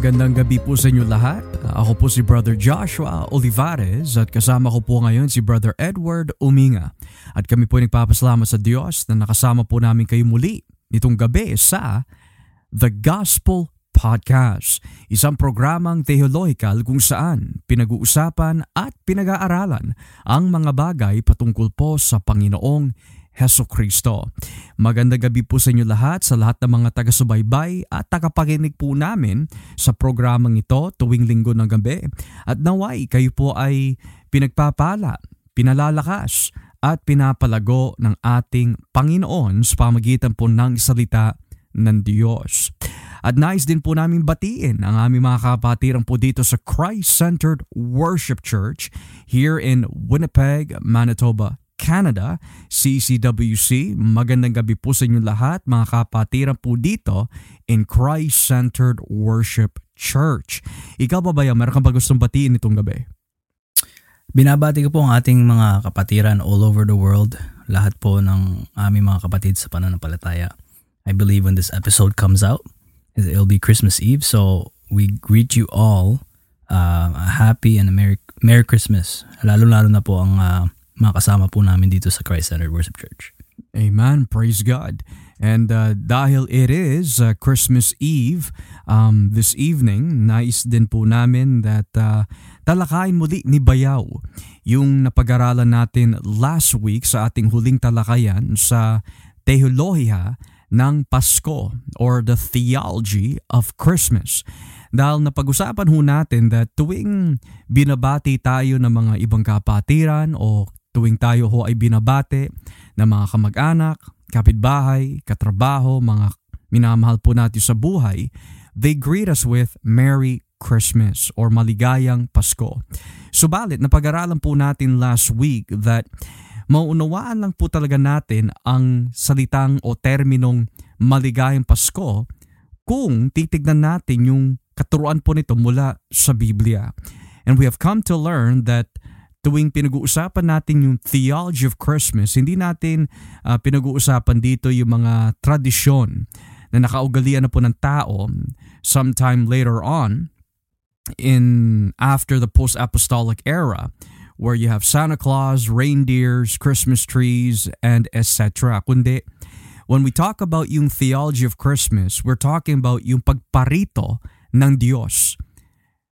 Magandang gabi po sa inyo lahat. Ako po si Brother Joshua Olivares at kasama ko po ngayon si Brother Edward Uminga. At kami po nagpapasalamat sa Diyos na nakasama po namin kayo muli nitong gabi sa The Gospel Podcast, isang programang theological kung saan pinag-uusapan at pinag-aaralan ang mga bagay patungkol po sa Panginoong Heso Kristo. Magandang gabi po sa inyo lahat, sa lahat ng mga taga-subaybay at tagapakinig po namin sa programang ito tuwing linggo ng gabi. At naway kayo po ay pinagpapala, pinalalakas at pinapalago ng ating Panginoon sa pamagitan po ng salita ng Diyos. At nais din po namin batiin ang aming mga kapatiran po dito sa Christ-Centered Worship Church here in Winnipeg, Manitoba, Canada, CCWC. Magandang gabi po sa inyo lahat, mga kapatiran po dito in Christ-Centered Worship Church. Ikaw ba ba yan? Meron kang ba gustong batiin itong gabi? Binabati ko po ang ating mga kapatiran all over the world, lahat po ng aming mga kapatid sa pananampalataya. I believe when this episode comes out, it'll be Christmas Eve, so we greet you all uh, a happy and a Merry, Merry Christmas. Lalo-lalo na po ang uh, mga kasama po namin dito sa Christ Centered Worship Church. Amen. Praise God. And uh, dahil it is uh, Christmas Eve um, this evening, nais din po namin that uh, talakayin muli ni Bayaw yung napag-aralan natin last week sa ating huling talakayan sa Teolohiya ng Pasko or the Theology of Christmas. Dahil napag-usapan ho natin that tuwing binabati tayo ng mga ibang kapatiran o tuwing tayo ho ay binabate ng mga kamag-anak, kapitbahay, katrabaho, mga minamahal po natin sa buhay, they greet us with Merry Christmas or maligayang Pasko. Subalit, napag-aralan po natin last week that maunawaan lang po talaga natin ang salitang o terminong maligayang Pasko kung titignan natin yung katuruan po nito mula sa Biblia. And we have come to learn that tuwing pinag-uusapan natin yung theology of Christmas, hindi natin uh, pinag-uusapan dito yung mga tradisyon na nakaugalian na po ng tao sometime later on in after the post-apostolic era where you have Santa Claus, reindeers, Christmas trees, and etc. Kundi, when we talk about yung theology of Christmas, we're talking about yung pagparito ng Diyos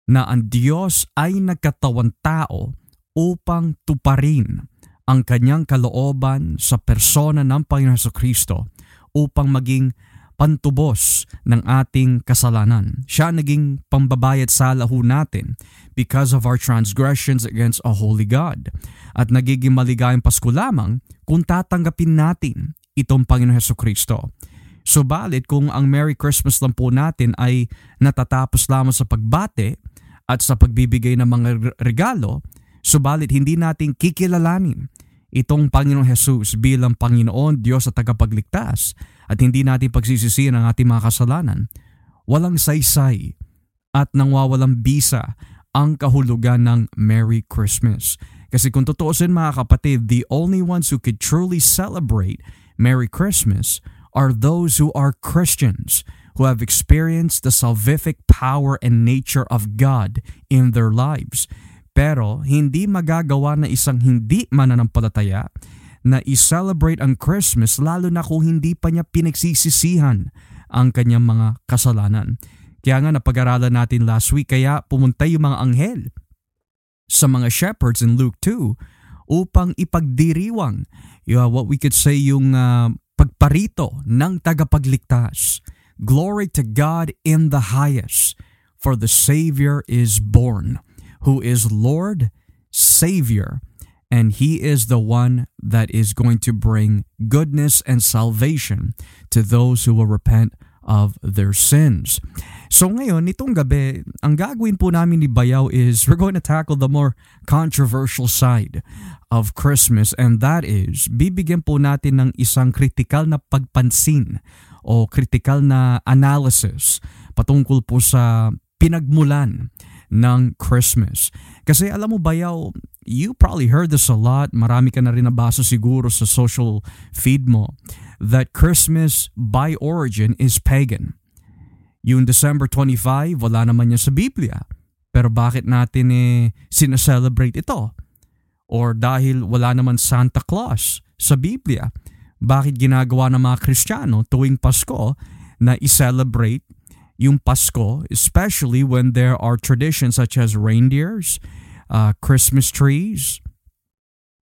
na ang Diyos ay nagkatawan tao upang tuparin ang kanyang kalooban sa persona ng Panginoon Heso Kristo upang maging pantubos ng ating kasalanan. Siya naging pambabayad sa lahu natin because of our transgressions against a holy God. At nagiging maligayang Pasko lamang kung tatanggapin natin itong Panginoon Heso Kristo. Subalit kung ang Merry Christmas lang po natin ay natatapos lamang sa pagbate at sa pagbibigay ng mga regalo, Subalit hindi natin kikilalanin itong Panginoong Jesus bilang Panginoon, Diyos at tagapagligtas at hindi natin pagsisisihan ang ating mga kasalanan. Walang saysay at nangwawalang bisa ang kahulugan ng Merry Christmas. Kasi kung tutuusin mga kapatid, the only ones who could truly celebrate Merry Christmas are those who are Christians, who have experienced the salvific power and nature of God in their lives. Pero hindi magagawa na isang hindi mananampalataya na i-celebrate ang Christmas lalo na kung hindi pa niya pinagsisisihan ang kanyang mga kasalanan. Kaya nga napag-aralan natin last week kaya pumunta yung mga anghel sa mga shepherds in Luke 2 upang ipagdiriwang know, what we could say yung uh, pagparito ng tagapagligtas. Glory to God in the highest, for the Savior is born who is Lord, Savior, and He is the one that is going to bring goodness and salvation to those who will repent of their sins. So ngayon, nitong gabi, ang gagawin po namin ni Bayaw is we're going to tackle the more controversial side of Christmas and that is bibigyan po natin ng isang kritikal na pagpansin o kritikal na analysis patungkol po sa pinagmulan ng Christmas. Kasi alam mo ba yaw, you probably heard this a lot, marami ka na rin nabasa siguro sa social feed mo, that Christmas by origin is pagan. Yung December 25, wala naman yan sa Biblia. Pero bakit natin eh sinaselebrate ito? Or dahil wala naman Santa Claus sa Biblia, bakit ginagawa ng mga Kristiyano tuwing Pasko na i-celebrate yung Pasko, especially when there are traditions such as reindeers, uh, Christmas trees,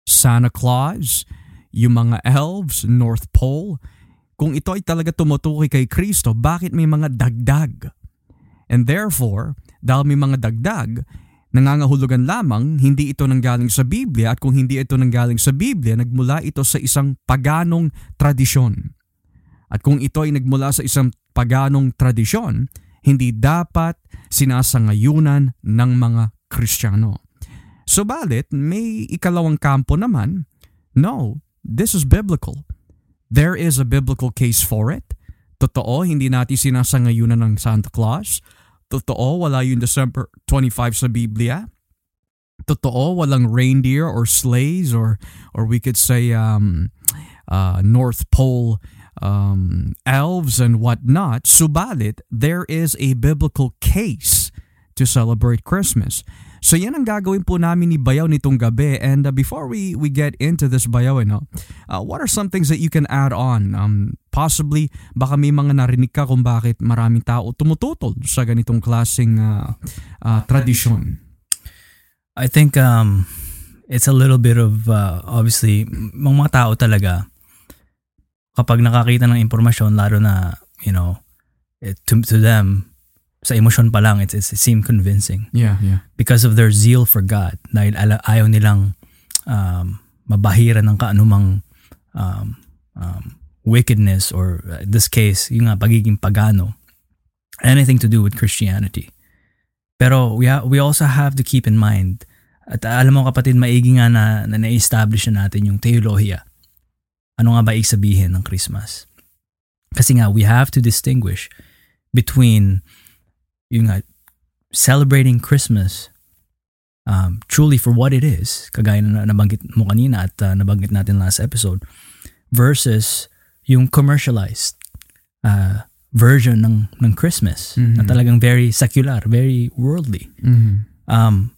Santa Claus, yung mga elves, North Pole. Kung ito ay talaga tumutukoy kay Kristo, bakit may mga dagdag? And therefore, dahil may mga dagdag, nangangahulugan lamang hindi ito nanggaling sa Biblia at kung hindi ito nanggaling sa Biblia, nagmula ito sa isang paganong tradisyon. At kung ito ay nagmula sa isang paganong tradisyon, hindi dapat sinasangayunan ng mga Kristiyano. Subalit, may ikalawang kampo naman, no, this is biblical. There is a biblical case for it. Totoo, hindi natin sinasangayunan ng Santa Claus. Totoo, wala yung December 25 sa Biblia. Totoo, walang reindeer or sleighs or or we could say um, uh, North Pole um, elves and whatnot. Subalit, there is a biblical case to celebrate Christmas. So yan ang gagawin po namin ni Bayaw nitong gabi. And uh, before we we get into this Bayaw, no, uh, what are some things that you can add on? Um, possibly, baka may mga narinig ka kung bakit maraming tao tumututol sa ganitong klaseng uh, uh, tradisyon. I think um, it's a little bit of, uh, obviously, mga tao talaga, kapag nakakita ng impormasyon, lalo na, you know, it, to, to them, sa emosyon pa lang, it's, it's, it seemed convincing. Yeah, yeah. Because of their zeal for God. Dahil ala, ayaw nilang um, mabahiran ng kaanumang um, um, wickedness or uh, this case, yung nga, pagiging pagano. Anything to do with Christianity. Pero we, ha- we also have to keep in mind, at alam mo kapatid, maigi nga na, na na-establish na natin yung teolohiya. Ano nga ba ibig sabihin ng Christmas? Kasi nga, we have to distinguish between yung nga, celebrating Christmas um, truly for what it is, kagaya na nabanggit mo kanina at uh, nabanggit natin last episode, versus yung commercialized uh, version ng, ng Christmas na Mhm. talagang very secular, very worldly. Mm-hmm. Um,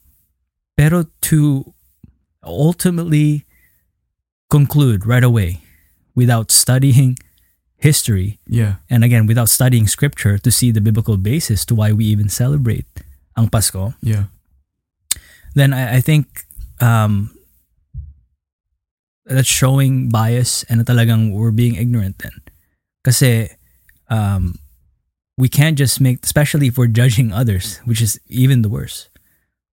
pero to ultimately conclude right away without studying history Yeah. and again without studying scripture to see the biblical basis to why we even celebrate ang Pasko, Yeah. then I, I think um, that's showing bias and talagang we're being ignorant then. Kasi um, we can't just make, especially if we're judging others, which is even the worst.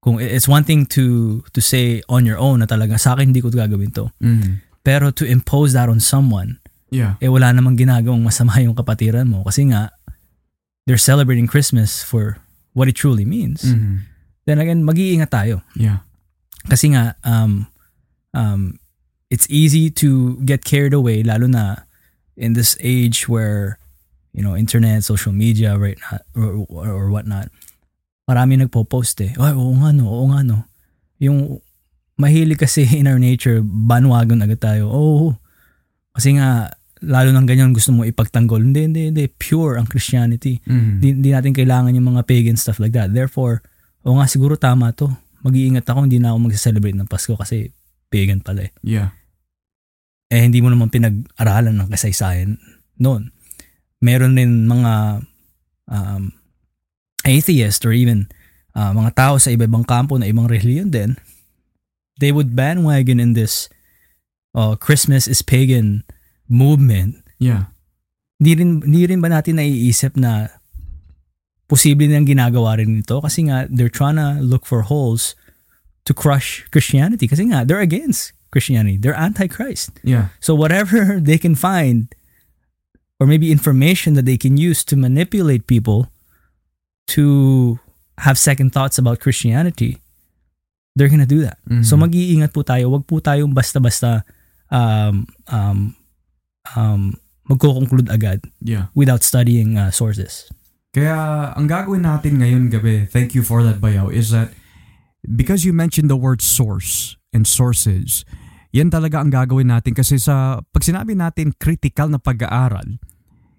Kung it's one thing to to say on your own na talaga sa akin hindi ko gagawin to. Mm-hmm. Pero to impose that on someone, Yeah. eh wala namang ginagawang masama yung kapatiran mo kasi nga they're celebrating Christmas for what it truly means. Mm-hmm. Then again, mag-iingat tayo. Yeah. Kasi nga, um, um, it's easy to get carried away, lalo na in this age where, you know, internet, social media, right, na- or, or, or whatnot, marami nagpo-post eh. Ay, oo nga no, oo nga no. Yung mahilig kasi in our nature, bandwagon agad tayo. Oo. kasi nga, lalo ng ganyan gusto mo ipagtanggol. Hindi, hindi, hindi. Pure ang Christianity. Mm-hmm. Di, di natin kailangan yung mga pagan stuff like that. Therefore, o nga siguro tama to. Mag-iingat ako, hindi na ako mag-celebrate ng Pasko kasi pagan pala eh. Yeah. Eh, hindi mo naman pinag-aralan ng kasaysayan noon. Meron din mga um, atheist or even uh, mga tao sa iba-ibang kampo na ibang reliyon din, they would bandwagon in this uh, Christmas is pagan movement Yeah. di rin, di rin ba natin naiisip na posible nilang ginagawa rin ito kasi nga they're trying to look for holes to crush Christianity kasi nga they're against Christianity. They're anti-Christ. Yeah. So whatever they can find or maybe information that they can use to manipulate people to have second thoughts about Christianity, they're gonna do that. Mhm. So mag-iingat po tayo. Wag po tayong basta-basta um, um, um, magko-conclude agad Yeah. without studying uh, sources. Kaya ang gagawin natin ngayon gabi, thank you for that Bayaw, is that because you mentioned the word source and sources, yan talaga ang gagawin natin kasi sa pag sinabi natin critical na pag-aaral,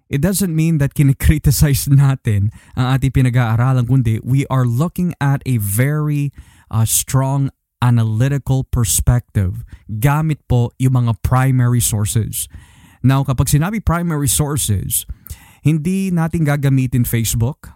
it doesn't mean that kinikriticize natin ang ating pinag-aaralan, kundi we are looking at a very uh, strong analytical perspective gamit po yung mga primary sources. Now, kapag sinabi primary sources, hindi natin gagamitin Facebook,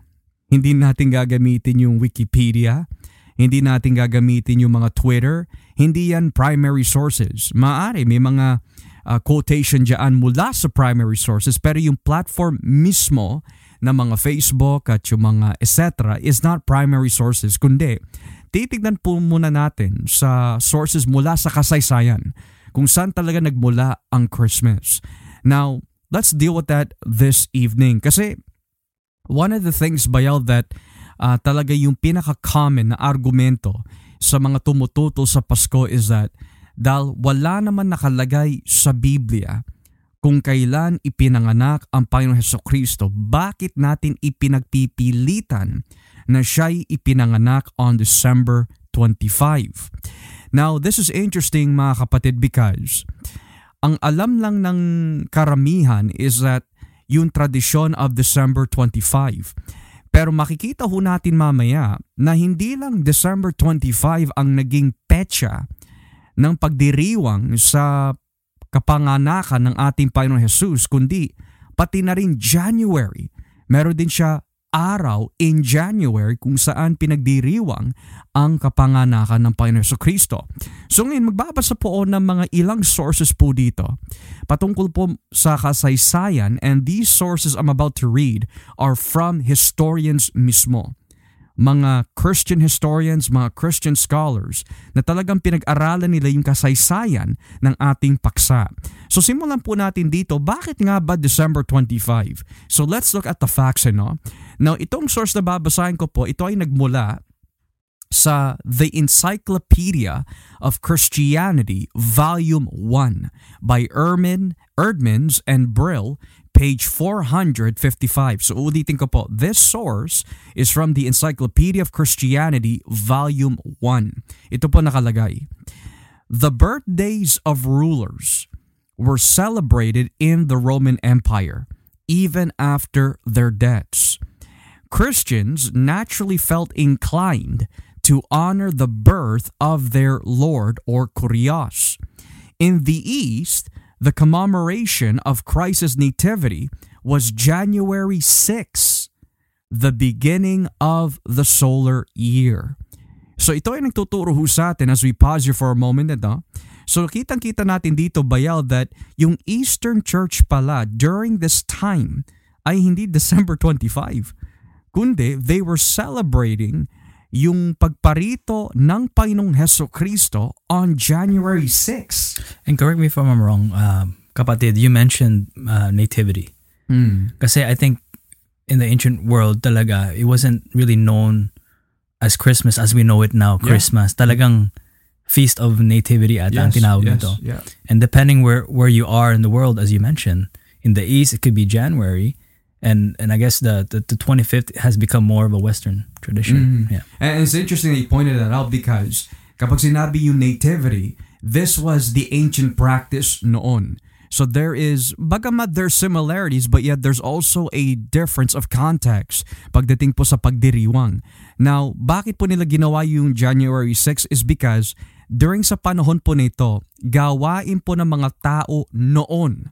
hindi natin gagamitin yung Wikipedia, hindi natin gagamitin yung mga Twitter, hindi yan primary sources. Maari may mga uh, quotation dyan mula sa primary sources pero yung platform mismo na mga Facebook at yung mga etc. is not primary sources kundi titignan po muna natin sa sources mula sa kasaysayan kung saan talaga nagmula ang Christmas. Now, let's deal with that this evening kasi one of the things bayal that uh, talaga yung pinaka-common na argumento sa mga tumututol sa Pasko is that dahil wala naman nakalagay sa Biblia kung kailan ipinanganak ang Panginoong Heso Kristo, bakit natin ipinagpipilitan na siya'y ipinanganak on December 25. Now, this is interesting mga kapatid because ang alam lang ng karamihan is that yung tradisyon of December 25. Pero makikita ho natin mamaya na hindi lang December 25 ang naging petsa ng pagdiriwang sa kapanganakan ng ating Panginoon Jesus, kundi pati na rin January. Meron din siya araw in January kung saan pinagdiriwang ang kapanganakan ng Panginoon sa Kristo. So ngayon magbabasa po ng mga ilang sources po dito patungkol po sa kasaysayan and these sources I'm about to read are from historians mismo mga Christian historians, mga Christian scholars na talagang pinag-aralan nila yung kasaysayan ng ating paksa. So simulan po natin dito, bakit nga ba December 25? So let's look at the facts. No? Now itong source na babasahin ko po, ito ay nagmula sa The Encyclopedia of Christianity, Volume 1 by Ermin, Erdmans and Brill page 455. So ulitin ko po, this source is from the Encyclopedia of Christianity, Volume 1. Ito po nakalagay. The birthdays of rulers were celebrated in the Roman Empire, even after their deaths. Christians naturally felt inclined to honor the birth of their Lord or Kurios. In the East, the commemoration of Christ's nativity was January 6, the beginning of the solar year. So ito ay nagtuturo ho sa atin as we pause here for a moment. Ito. So kitang-kita natin dito, Bayal, that yung Eastern Church pala during this time ay hindi December 25, kundi they were celebrating yung pagparito ng Panginoong Heso Kristo on January 6. And correct me if I'm wrong, uh, kapatid, you mentioned uh, nativity. Mm. Kasi I think in the ancient world talaga, it wasn't really known as Christmas as we know it now, Christmas. Yeah. Talagang Feast of Nativity at yes, ang tinawag yes, nito. Yeah. And depending where, where you are in the world, as you mentioned, in the East, it could be January and and I guess the, the, the 25th has become more of a Western tradition. Mm. Yeah, and it's interesting that you pointed that out because kapag sinabi yung nativity, this was the ancient practice noon. So there is, bagamat there's similarities, but yet there's also a difference of context pagdating po sa pagdiriwang. Now, bakit po nila ginawa yung January 6 is because during sa panahon po nito, gawain po ng mga tao noon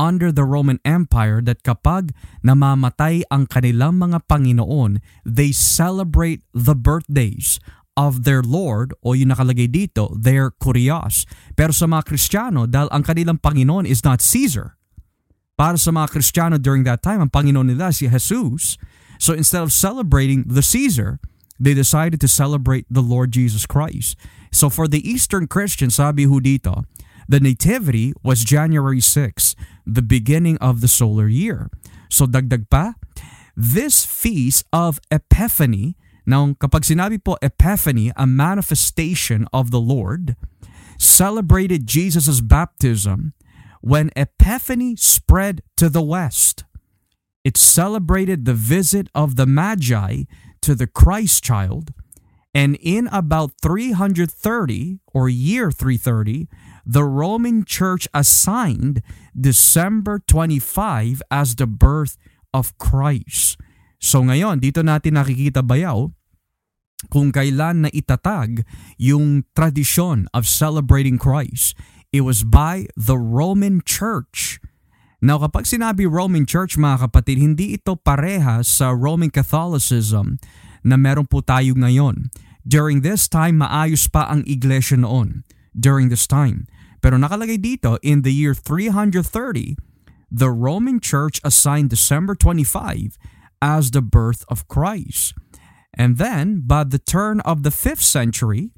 under the Roman Empire that kapag namamatay ang kanilang mga Panginoon, they celebrate the birthdays of their Lord o yung nakalagay dito, their kurios. Pero sa mga Kristiyano, dahil ang kanilang Panginoon is not Caesar. Para sa mga Kristiyano during that time, ang Panginoon nila si Jesus. So instead of celebrating the Caesar, they decided to celebrate the Lord Jesus Christ. So for the Eastern Christians, sabi ho dito, the Nativity was January 6, the beginning of the solar year. So dagdag pa, this feast of Epiphany, now kapag sinabi po Epiphany, a manifestation of the Lord, celebrated Jesus' baptism when Epiphany spread to the west. It celebrated the visit of the Magi to the Christ child, and in about 330 or year 330, the Roman Church assigned December 25 as the birth of Christ. So ngayon, dito natin nakikita bayaw kung kailan na itatag yung tradisyon of celebrating Christ. It was by the Roman Church. Now kapag sinabi Roman Church mga kapatid, hindi ito pareha sa Roman Catholicism na meron po tayo ngayon. During this time, maayos pa ang iglesia noon. During this time. Pero nakalagay dito, in the year 330, the Roman Church assigned December 25 as the birth of Christ. And then, by the turn of the 5th century,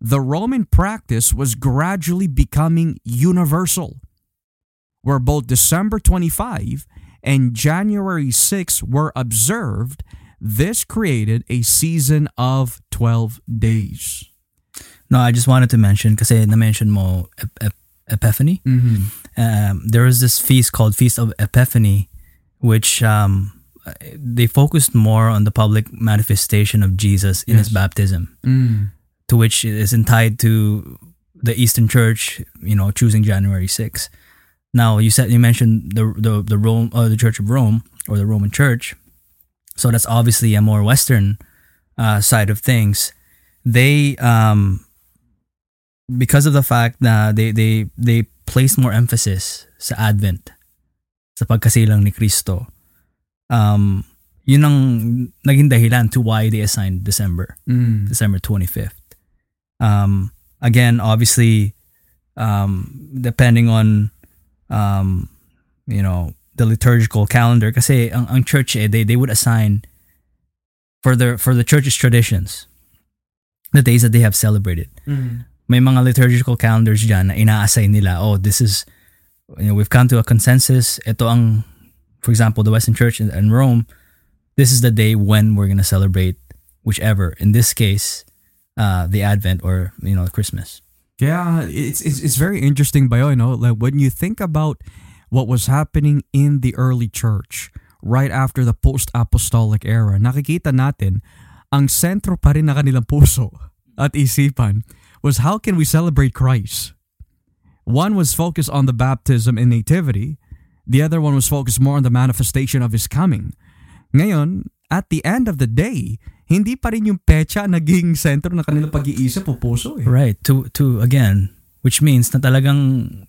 the Roman practice was gradually becoming universal, where both December 25 and January 6 were observed. This created a season of 12 days. No, I just wanted to mention kasi na-mention mo Ep- Ep- Epiphany. Mm-hmm. Um, there was this feast called Feast of Epiphany, which um, they focused more on the public manifestation of Jesus in his baptism, Mm. to which it is tied to the Eastern Church, you know, choosing January 6. Now you said you mentioned the the the Rome uh, the Church of Rome or the Roman Church, so that's obviously a more Western uh, side of things. They um because of the fact that they they they place more emphasis sa Advent sa pagkasilang ni Kristo. Um yun ang naging dahilan to why they assigned December. Mm. December 25th. Um, again, obviously, um, depending on, um, you know, the liturgical calendar, kasi ang, ang church, eh, they, they would assign for the, for the church's traditions, the days that they have celebrated. Mm. May mga liturgical calendars dyan na ina-assign nila, oh, this is, you know, we've come to a consensus, ito ang, for example, the Western Church in, Rome, this is the day when we're going to celebrate whichever. In this case, uh, the Advent or you know Christmas. Yeah, it's, it's it's very interesting ba yun, no? Like when you think about what was happening in the early church right after the post-apostolic era, nakikita natin ang sentro pa rin na kanilang puso at isipan was how can we celebrate Christ? One was focused on the baptism and nativity. The other one was focused more on the manifestation of His coming. Ngayon, at the end of the day, hindi pa rin yung pecha naging sentro ng kanilang pag-iisip o puso eh. Right. To to again, which means na talagang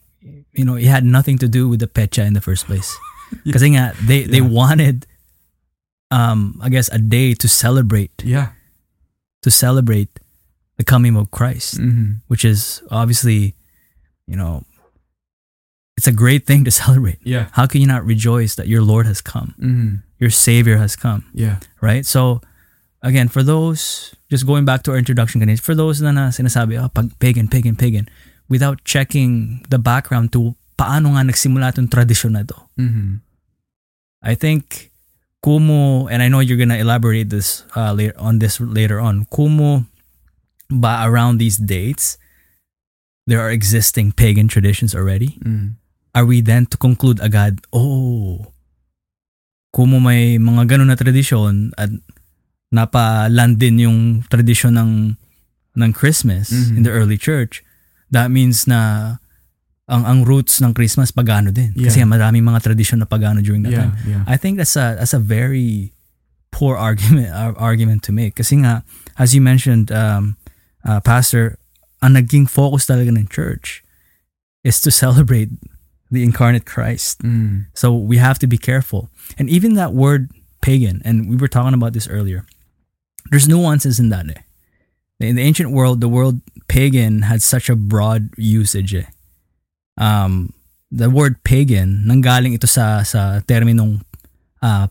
you know it had nothing to do with the pecha in the first place. Kasi nga they they Yeah. wanted um I guess a day to celebrate Yeah. to celebrate the coming of Christ, Mm-hmm. which is obviously you know it's a great thing to celebrate. Yeah. How can you not rejoice that your Lord has come? Mm-hmm. Your savior has come. Yeah. right? So, again, for those, just going back to our introduction for those na, na sinasabi, oh, pag pagan, pagan, pagan, without checking the background to paano nga nagsimula itong tradisyon na to. Mm-hmm. I think, kumo, and I know you're gonna elaborate this uh, later on this later on, kumo ba around these dates, there are existing pagan traditions already? Mm-hmm. are we then to conclude agad, oh, kumo may mga ganun na tradisyon at napaland din yung tradisyon ng ng Christmas Mhm. in the early church, that means na ang ang roots ng Christmas pagano din. Kasi Yeah. maraming mga tradisyon na pagano during that Yeah. time. Yeah. I think that's a that's a very poor argument ar- argument to make kasi nga as you mentioned um uh, pastor ang naging focus talaga ng church is to celebrate the incarnate Christ. Mm. So we have to be careful. And even that word pagan and we were talking about this earlier. There's nuances in that. Eh. In the ancient world, the word pagan had such a broad usage. Eh. Um, the word pagan nanggaling ito sa sa terminong uh,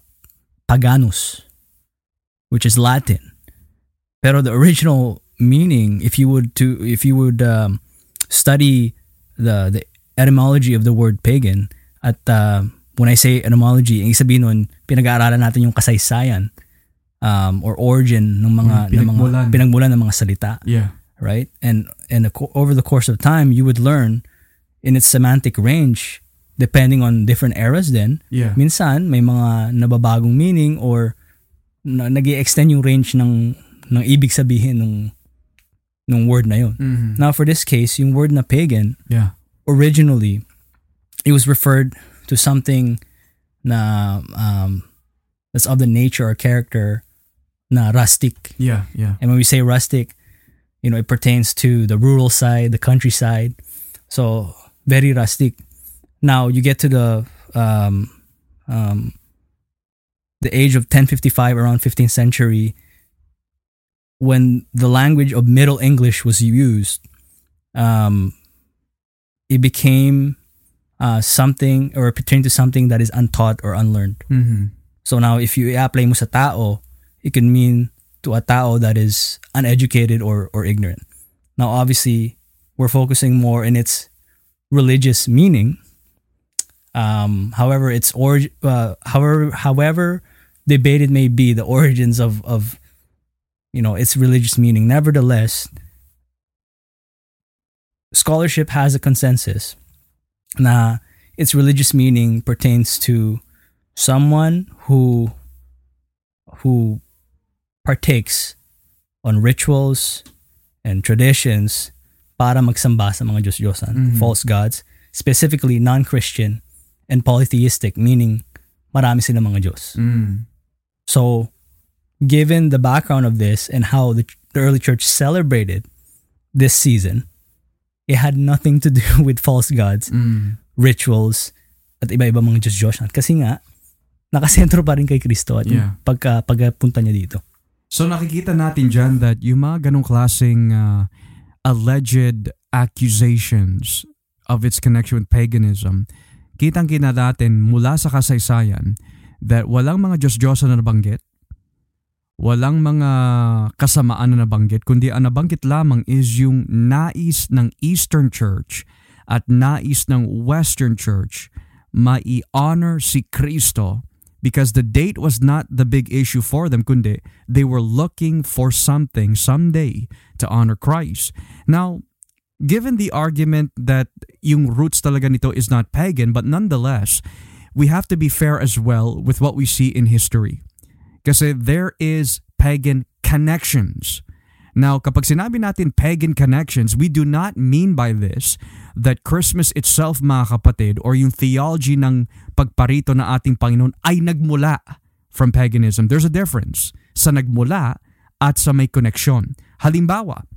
paganus which is Latin. Pero the original meaning if you would to if you would um, study the the etymology of the word pagan at uh, when I say etymology, ang sabihin nun, pinag-aaralan natin yung kasaysayan um, or origin ng mga Mm, ng mga pinagmulan. ng mga salita Yeah. right? And and over the course of time, you would learn in its semantic range, depending on different eras. Then Yeah. minsan may mga nababagong meaning or na, nag extend yung range ng ng ibig sabihin ng nung word na yun. Mhm. Now for this case, yung word na pagan, Yeah. originally, it was referred to something na um, that's of the nature or character na rustic. Yeah, yeah. And when we say rustic, you know, it pertains to the rural side, the countryside. So very rustic. Now you get to the um, um, the age of 1055, around 15th century, when the language of Middle English was used, um, it became uh, something or pertain to something that is untaught or unlearned. Mhm. So now, if you i-apply mo sa tao, it can mean to a tao that is uneducated or, or ignorant. Now, obviously, we're focusing more in its religious meaning. Um, however, its origin, uh, however, however debated may be the origins of, of you know its religious meaning. Nevertheless, scholarship has a consensus na its religious meaning pertains to someone who who partakes on rituals and traditions para magsamba sa mga Diyos-Diyosan, Mhm. false gods, specifically non-Christian and polytheistic, meaning marami silang mga Diyos. Mm. So, given the background of this and how the, the early church celebrated this season, it had nothing to do with false gods, Mm. rituals, at iba-iba mga Diyos-Diyosan. Kasi nga, nakasentro pa rin kay Kristo at Yeah. pagka, pagpunta niya dito. So nakikita natin dyan that yung mga ganong klaseng uh, alleged accusations of its connection with paganism, kitang kita natin mula sa kasaysayan that walang mga Diyos-Diyosan na nabanggit, walang mga kasamaan na nabanggit, kundi ang nabanggit lamang is yung nais ng Eastern Church at nais ng Western Church mai-honor si Kristo because the date was not the big issue for them, kundi they were looking for something someday to honor Christ. Now, given the argument that yung roots talaga nito is not pagan, but nonetheless, we have to be fair as well with what we see in history. Kasi there is pagan connections. Now, kapag sinabi natin pagan connections, we do not mean by this that Christmas itself, mga kapatid, or yung theology ng pagparito na ating Panginoon ay nagmula from paganism. There's a difference sa nagmula at sa may koneksyon. Halimbawa,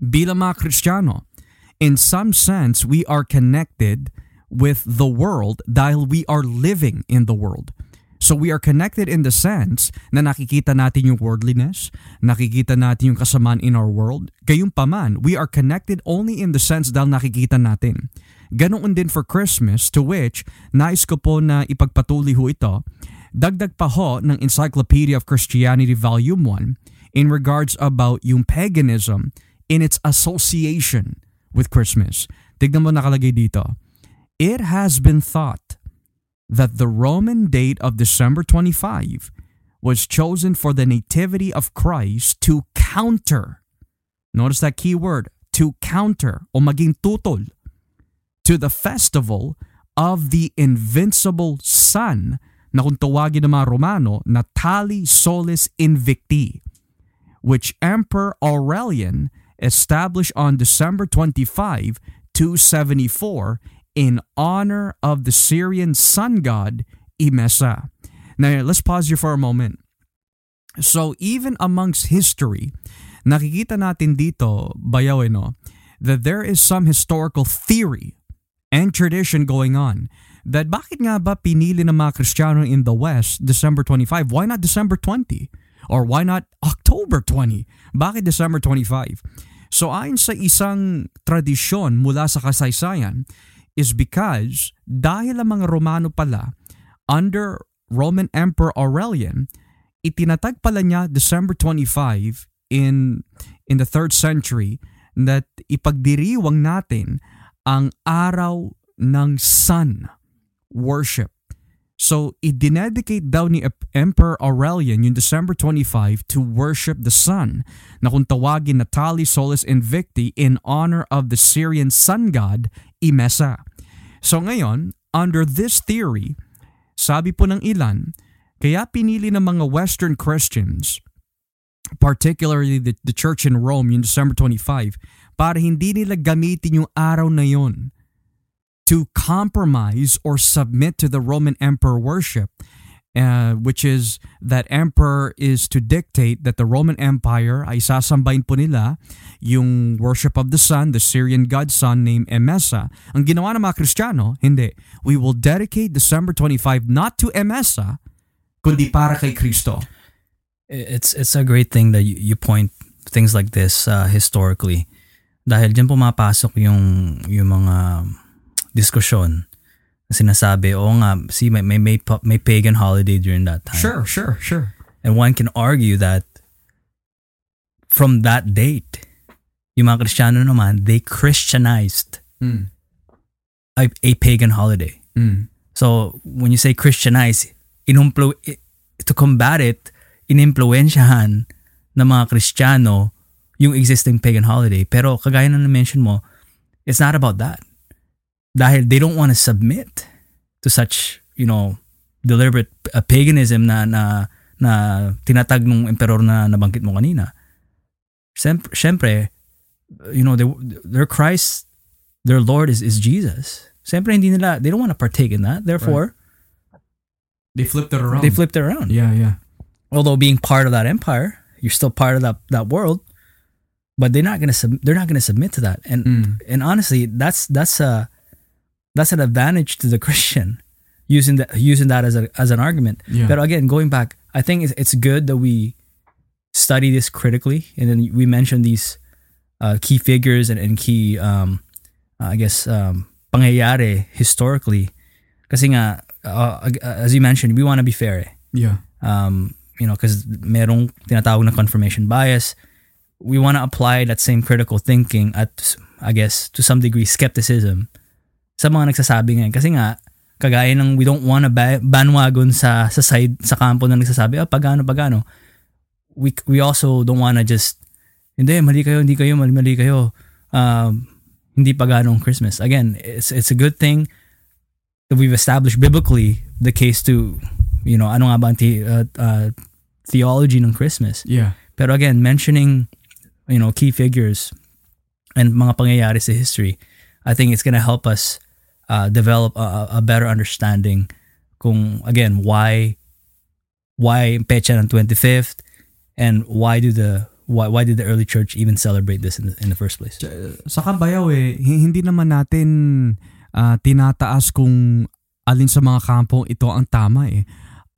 bilang mga Kristiyano, in some sense, we are connected with the world dahil we are living in the world. So we are connected in the sense na nakikita natin yung worldliness, nakikita natin yung kasamaan in our world. Gayunpaman, we are connected only in the sense dahil nakikita natin. Ganoon din for Christmas to which nais ko po na ipagpatuloy ho ito. Dagdag pa ho ng Encyclopedia of Christianity Volume 1 in regards about yung paganism in its association with Christmas. Tignan mo nakalagay dito. It has been thought that the Roman date of December 25 was chosen for the nativity of Christ to counter, notice that key word, to counter o maging tutol to the festival of the invincible sun na kung tawagin ng mga Romano na Tali Solis Invicti, which Emperor Aurelian established on December 25, 274 in honor of the Syrian sun god Emesa. Now, let's pause here for a moment. So, even amongst history, nakikita natin dito, bayaw eh, no, that there is some historical theory and tradition going on that bakit nga ba pinili ng mga Kristiyano in the West December 25? Why not December 20? Or why not October 20? Bakit December 25? So ayon sa isang tradisyon mula sa kasaysayan is because dahil ang mga Romano pala under Roman Emperor Aurelian, itinatag pala niya December 25 in in the 3rd century that ipagdiriwang natin ang araw ng sun worship. So, idinedicate daw ni Emperor Aurelian yung December 25 to worship the sun na kung tawagin na Tali Solis Invicti in honor of the Syrian sun god Emesa. So ngayon, under this theory, sabi po ng ilan, kaya pinili ng mga Western Christians particularly the, the church in Rome, yung December 25, para hindi nila gamitin yung araw na yon to compromise or submit to the Roman emperor worship. Uh, which is that emperor is to dictate that the Roman Empire ay sasambahin po nila yung worship of the sun, the Syrian god sun named Emesa. Ang ginawa ng mga Kristiyano, hindi. We will dedicate December 25 not to Emesa, kundi para kay Kristo. It's it's a great thing that you, you point things like this uh, historically. Dahil diyan pumapasok yung yung mga diskusyon sinasabi, oo nga, see, may, may, may, may pagan holiday during that time. Sure, sure, sure. And one can argue that from that date, yung mga Kristiyano naman, they Christianized Mm. a, a pagan holiday. Mm. So, when you say Christianize, inumplu- to combat it, inimpluensyahan ng mga Kristiyano yung existing pagan holiday. Pero kagaya na na-mention mo, it's not about that. Dahil they don't want to submit to such, you know, deliberate uh, paganism na, na, na tinatag ng emperor na nabanggit mo kanina. Siyempre, you know, they, their Christ, their Lord is, is Jesus. Siyempre, hindi nila, they don't want to partake in that. Therefore, They flipped it around. they flipped it around. Yeah, yeah. Although being part of that empire, you're still part of that, that world, but they're not gonna sub, they're not gonna submit to that. And Mm. and honestly, that's that's a that's an advantage to the Christian using that using that as a as an argument. Yeah. But again, going back, I think it's, it's good that we study this critically, and then we mention these uh, key figures and, and key, um, I guess, um, pangyayari historically. Kasi nga, uh, as you mentioned, we want to be fair. Eh Yeah. um, you know, because merong tinatawag na confirmation bias. We want to apply that same critical thinking at, I guess, to some degree, skepticism sa mga nagsasabi ngayon. Kasi nga, kagaya ng we don't ba- bandwagon sa, sa side, sa kampo na nagsasabi, ah, pagano, pagano. We, we also don't want to just, hindi, mali kayo, hindi kayo, mali, mali kayo. Um, hindi paganong Christmas. Again, it's, it's a good thing that we've established biblically the case to you know, ano nga ba ang the, uh, uh, theology ng Christmas. Yeah. Pero again, mentioning, you know, key figures and mga pangyayari sa history, I think it's gonna help us uh, develop a, a better understanding kung, again, why why pecha ng 25th and why do the why, why did the early church even celebrate this in the, in the first place? Sa kabayaw eh, hi- hindi naman natin ah, tinataas kung alin sa mga kampo ito ang tama eh.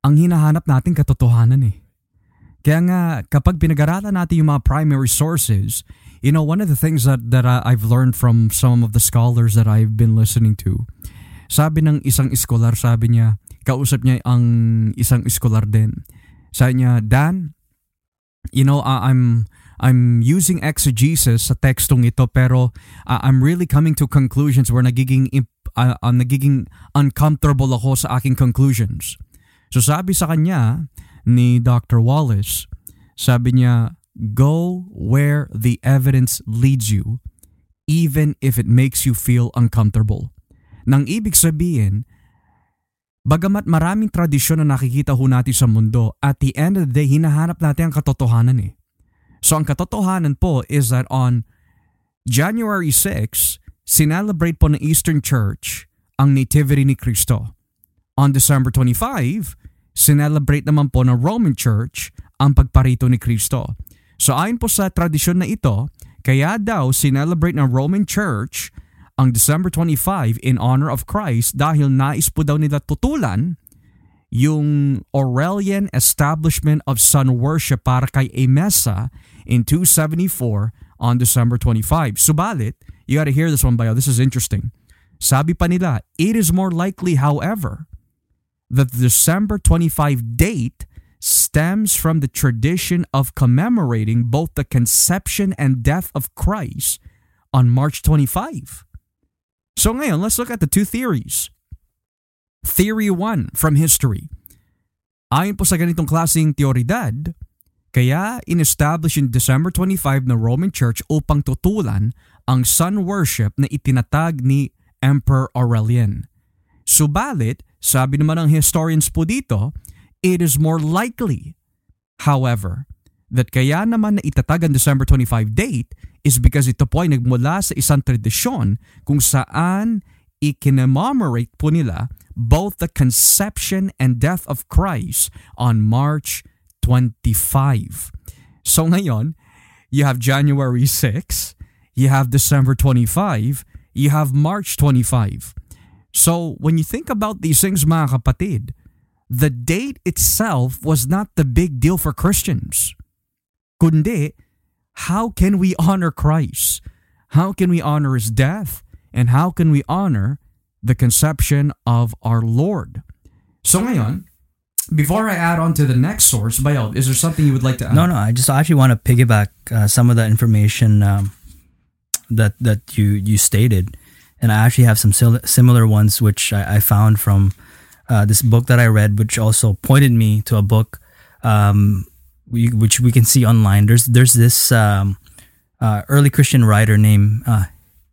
Ang hinahanap natin katotohanan eh. Kaya nga kapag pinag-aralan natin yung mga primary sources, you know, one of the things that, that I- I've learned from some of the scholars that I've been listening to, sabi ng isang iskolar, sabi niya, kausap niya ang isang iskolar din. Sabi niya, Dan, you know, uh, I'm I'm using exegesis sa tekstong ito pero uh, I'm really coming to conclusions where nagiging imp- uh, uh, nagiging uncomfortable ako sa aking conclusions. So sabi sa kanya ni Dr. Wallace, sabi niya, go where the evidence leads you even if it makes you feel uncomfortable. Nang ibig sabihin, bagamat maraming tradisyon na nakikita ho natin sa mundo, at the end of the day, hinahanap natin ang katotohanan eh. So ang katotohanan po is that on January 6, sinelebrate po ng Eastern Church ang Nativity ni Cristo. On December 25, sinelebrate naman po ng Roman Church ang pagparito ni Cristo. So ayon po sa tradisyon na ito, kaya daw sinelebrate ng Roman Church ang December 25 in honor of Christ dahil nais po daw nila tutulan yung Aurelian establishment of sun worship para kay Emesa in 274 on December 25. Subalit, you gotta hear this one, Bayo. This is interesting. Sabi pa nila, it is more likely, however, that the December 25 date stems from the tradition of commemorating both the conception and death of Christ on March 25. So ngayon, let's look at the two theories. Theory 1 from history. Ayon po sa ganitong klaseng teoridad, kaya in-establish in December 25 na Roman Church upang tutulan ang sun worship na itinatag ni Emperor Aurelian. Subalit, sabi naman ng historians po dito, it is more likely, however, that kaya naman na itatag ang December 25 date is because ito po ay nagmula sa isang tradisyon kung saan i-commemorate po nila both the conception and death of Christ on March 25. So ngayon, you have January 6, you have December 25, you have March 25. So when you think about these things mga kapatid, the date itself was not the big deal for Christians. Kundi, how can we honor Christ? How can we honor his death? And how can we honor the conception of our Lord? So ngayon, before I add on to the next source, Bayal, is there something you would like to add? No, no. I just actually want to piggyback uh, some of the information um, that that you you stated, and I actually have some sil- similar ones which I, I found from uh, this book that I read, which also pointed me to a book um, we, which we can see online. There's there's this um, uh, early Christian writer named uh,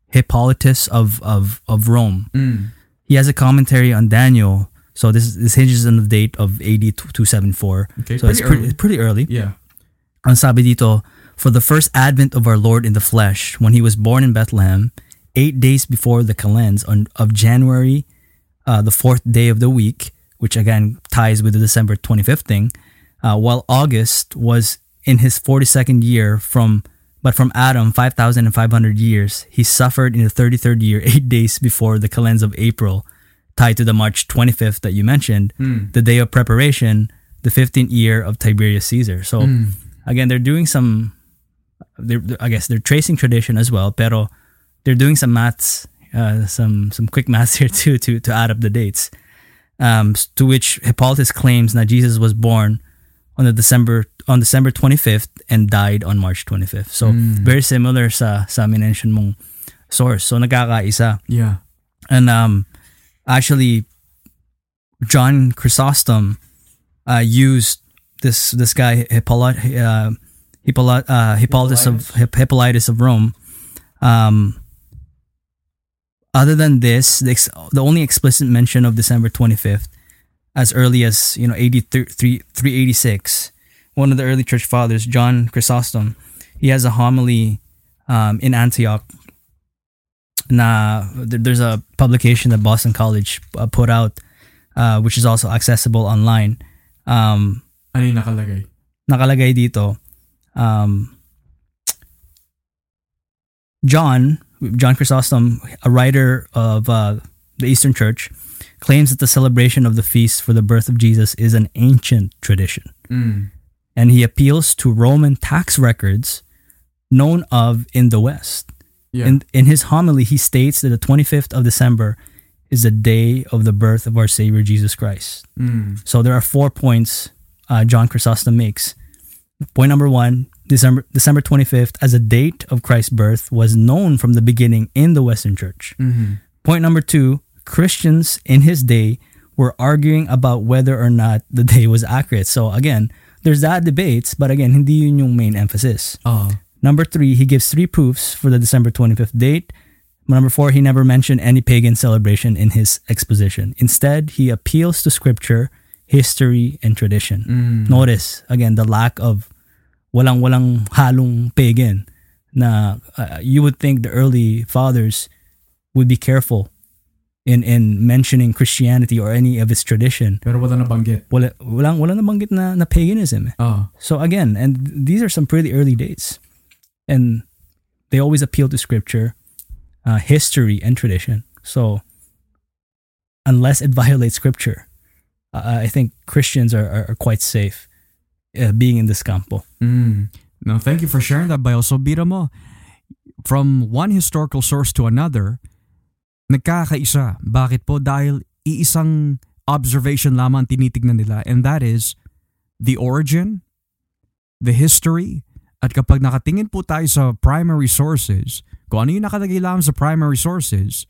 Hippolytus of of of Rome. Mm. He has a commentary on Daniel. So this this hinges on the date of AD 274. Okay, so it's pretty pretty, early. pretty early. Yeah. Ang sabi dito, for the first advent of our Lord in the flesh, when he was born in Bethlehem, eight days before the calends on, of January, uh, the fourth day of the week, which again ties with the December 25th thing, uh, while August was in his 42nd year from but from Adam 5,500 years, he suffered in the 33rd year, eight days before the calends of April, tied to the March 25th that you mentioned, the day of preparation, the 15th year of Tiberius Caesar. So again, they're doing some, they're, I guess they're tracing tradition as well, pero they're doing some maths, uh, some some quick maths here too to to add up the dates. Um, to which Hippolytus claims that Jesus was born on the December on December 25th and died on March 25th. So very similar sa sa mention mong source. So nagkakaisa. Yeah. And um, actually, John Chrysostom uh, used this this guy Hippolyt, uh, Hippolyt, uh, Hippolytus of Hippolytus of Rome. Um, other than this, the, ex- the only explicit mention of December 25th, as early as you know 83, 386, one of the early church fathers, John Chrysostom, he has a homily um, in Antioch na there- there's a publication that Boston College uh, put out, uh, which is also accessible online. Um, Ano yung nakalagay? nakalagay dito, um, John, John Chrysostom, a writer of uh, the Eastern Church, claims that the celebration of the feast for the birth of Jesus is an ancient tradition. Mm. And he appeals to Roman tax records known of in the West. Yeah. In, in his homily, he states that the 25th of December is the day of the birth of our Savior Jesus Christ. Mm. So there are four points uh, John Chrysostom makes. Point number one December, December 25th, as a date of Christ's birth, was known from the beginning in the Western Church. Mhm. Point number two Christians in his day were arguing about whether or not the day was accurate. So again, there's that debates, but again, hindi yun yung main emphasis. Oh. Number three, he gives three proofs for the December 25th date. Number four, he never mentioned any pagan celebration in his exposition. Instead, he appeals to scripture, history, and tradition. Mm. Notice, again, the lack of walang-walang halong pagan na uh, you would think the early fathers would be careful in in mentioning Christianity or any of its tradition. Pero wala nabanggit. Wala, walang, walang nabanggit na, na paganism. eh. Oh. So again, and these are some pretty early dates, and they always appeal to scripture, uh, history, and tradition. So unless it violates scripture, uh, I think Christians are, are, are quite safe uh, being in this campo. Mm. No, thank you for sharing that, Bayo. So, bira mo, from one historical source to another, nagkakaisa. Bakit po? Dahil iisang observation lamang tinitignan nila and that is the origin, the history, at kapag nakatingin po tayo sa primary sources, kung ano yung nakalagay lamang sa primary sources,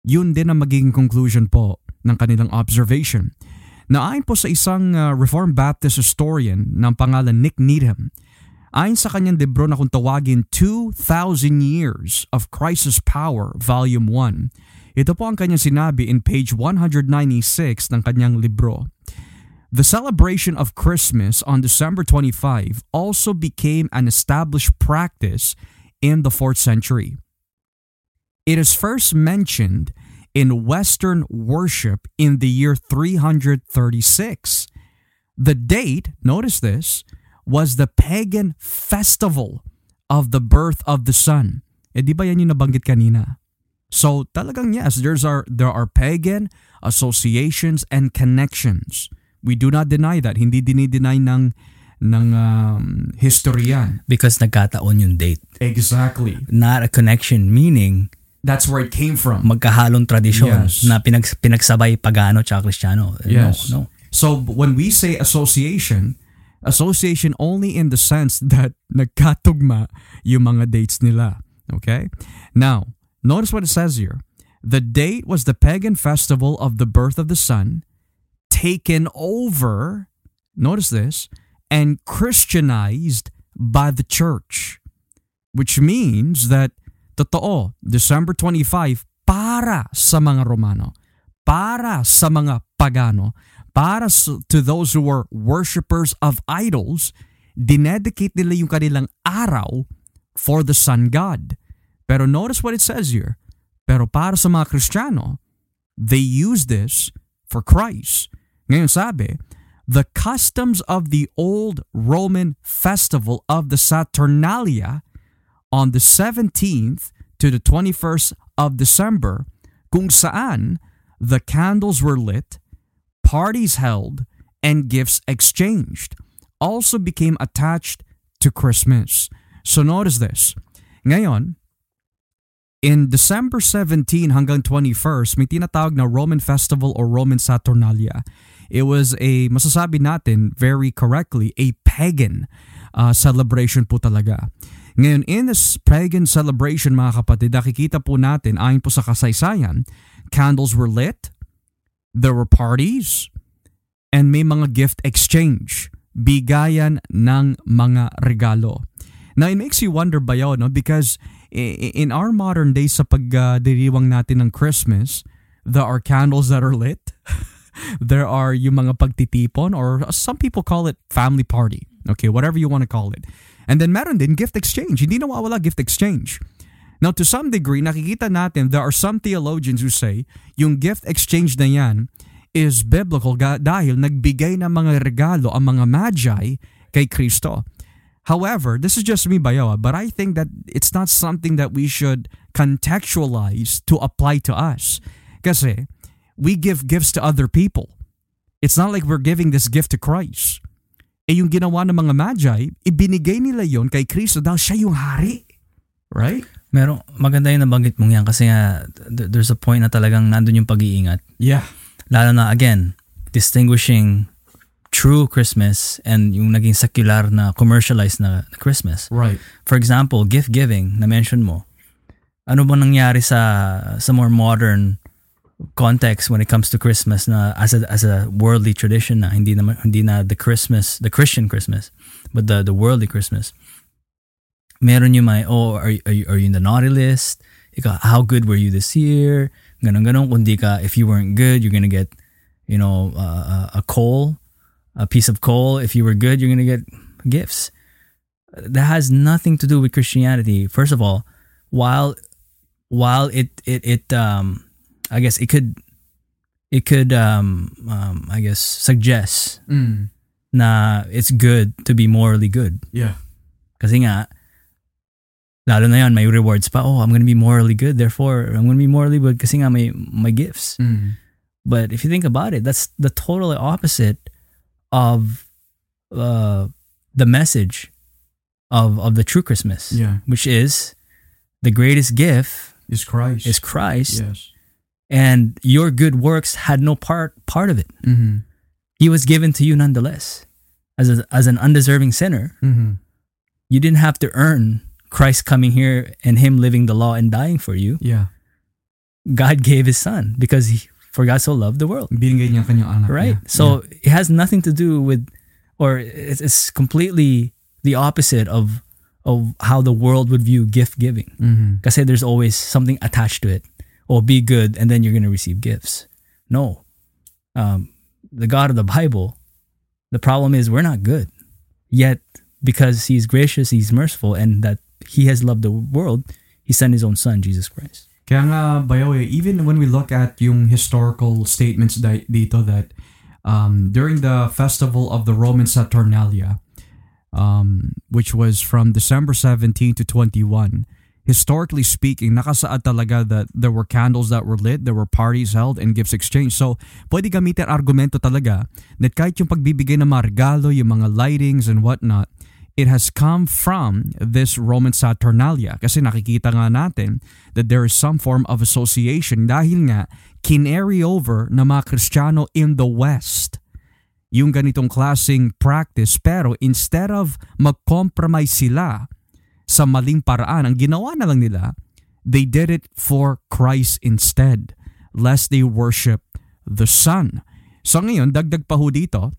yun din ang magiging conclusion po ng kanilang observation. Naayon po sa isang uh, Reformed Baptist historian ng pangalan Nick Needham, ayon sa kanyang libro na kung tawagin 2,000 Years of Crisis Power, Volume 1. Ito po ang kanyang sinabi in page 196 ng kanyang libro. The celebration of Christmas on December 25 also became an established practice in the 4th century. It is first mentioned in Western worship in the year 336. The date, notice this, was the pagan festival of the birth of the sun. Eh di ba yan yung nabanggit kanina? So talagang yes, there's are, there are pagan associations and connections. We do not deny that. Hindi dinideny ng ng um, historian. Because nagkataon yung date. Exactly. Not a connection, meaning That's where it came from. magkahalong tradisyon Yes. na pinag, pinagsabay pagano at Kristiyano. Yes. No, no. So when we say association, association only in the sense that nagkatugma yung mga dates nila. Okay? Now, notice what it says here. The date was the pagan festival of the birth of the sun taken over, notice this, and Christianized by the church. Which means that totoo, December 25 para sa mga Romano, para sa mga pagano, para to those who were worshippers of idols, dinedicate nila yung kanilang araw for the sun god. Pero notice what it says here. Pero para sa mga Kristiyano, they use this for Christ. Ngayon sabi, the customs of the old Roman festival of the Saturnalia on the 17th to the 21st of December kung saan the candles were lit, parties held, and gifts exchanged also became attached to Christmas. So notice this. Ngayon, in December 17 hanggang 21st, may tinatawag na Roman Festival or Roman Saturnalia. It was a, masasabi natin very correctly, a pagan uh, celebration po talaga. Ngayon, in this pagan celebration mga kapatid, nakikita po natin, ayon po sa kasaysayan, candles were lit, there were parties, and may mga gift exchange, bigayan ng mga regalo. Now, it makes you wonder ba yun, no? Because in our modern days sa pagdiriwang natin ng Christmas, there are candles that are lit. there are yung mga pagtitipon or some people call it family party. Okay, whatever you want to call it. And then meron din gift exchange. Hindi nawawala gift exchange. Now, to some degree, nakikita natin there are some theologians who say yung gift exchange na yan is biblical dahil nagbigay ng mga regalo ang mga magi kay Kristo. However, this is just me, Bayawa, but I think that it's not something that we should contextualize to apply to us. Kasi we give gifts to other people. It's not like we're giving this gift to Christ. Eh yung ginawa ng mga magi, ibinigay nila yon kay Kristo dahil siya yung hari. Right? Meron, maganda yung nabanggit mong yan kasi nga th- there's a point na talagang nandun yung pag-iingat. Yeah. Lalo na again, distinguishing true Christmas and yung naging secular na commercialized na, na Christmas. Right. For example, gift giving na mention mo. Ano ba nangyari sa sa more modern context when it comes to Christmas na as a as a worldly tradition na hindi na hindi na the Christmas, the Christian Christmas, but the the worldly Christmas. Meron yung may oh are are you, are you in the naughty list? Ikaw, how good were you this year? Ganon ganon kundi ka if you weren't good, you're gonna get you know uh, a coal, a piece of coal. If you were good, you're gonna get gifts that has nothing to do with Christianity. First of all, while while it it it um I guess it could it could um um I guess suggest Mm. na it's good to be morally good. Yeah. Kasi nga lalo na yan may rewards pa. Oh, I'm gonna be morally good. Therefore, I'm gonna be morally good kasi nga may my gifts. Mm. But if you think about it, that's the totally opposite of uh, the message of of the true Christmas, Yeah. which is the greatest gift Is Christ. is Christ, Yes. And your good works had no part part of it. Mm-hmm. He was given to you nonetheless, as a, as an undeserving sinner. Mm-hmm. You didn't have to earn Christ coming here and Him living the law and dying for you. Yeah. God gave His Son because He for God so loved the world. Binigay niya ang kanyang anak. right? Yeah. So it has nothing to do with, or it's, it's completely the opposite of of how the world would view gift giving. Yeah. Because there's always something attached to it, or be good, and then you're gonna receive gifts. No, um, the God of the Bible The problem is we're not good. Yet, because He's gracious, He's merciful, and that He has loved the world, He sent His own Son, Jesus Christ. Kaya nga, Bayaw, even when we look at yung historical statements dito that um, during the festival of the Roman Saturnalia, um, which was from December 17 to 21, historically speaking, nakasaad talaga that there were candles that were lit, there were parties held, and gifts exchanged. So, pwede gamitin argumento talaga that kahit yung pagbibigay ng mga regalo, yung mga lightings and whatnot, it has come from this Roman Saturnalia. Kasi nakikita nga natin that there is some form of association dahil nga kinary over na mga Kristiyano in the West yung ganitong klaseng practice pero instead of mag-compromise sila sa maling paraan, ang ginawa na lang nila, they did it for Christ instead lest they worship the Son. So ngayon, dagdag pa ho dito,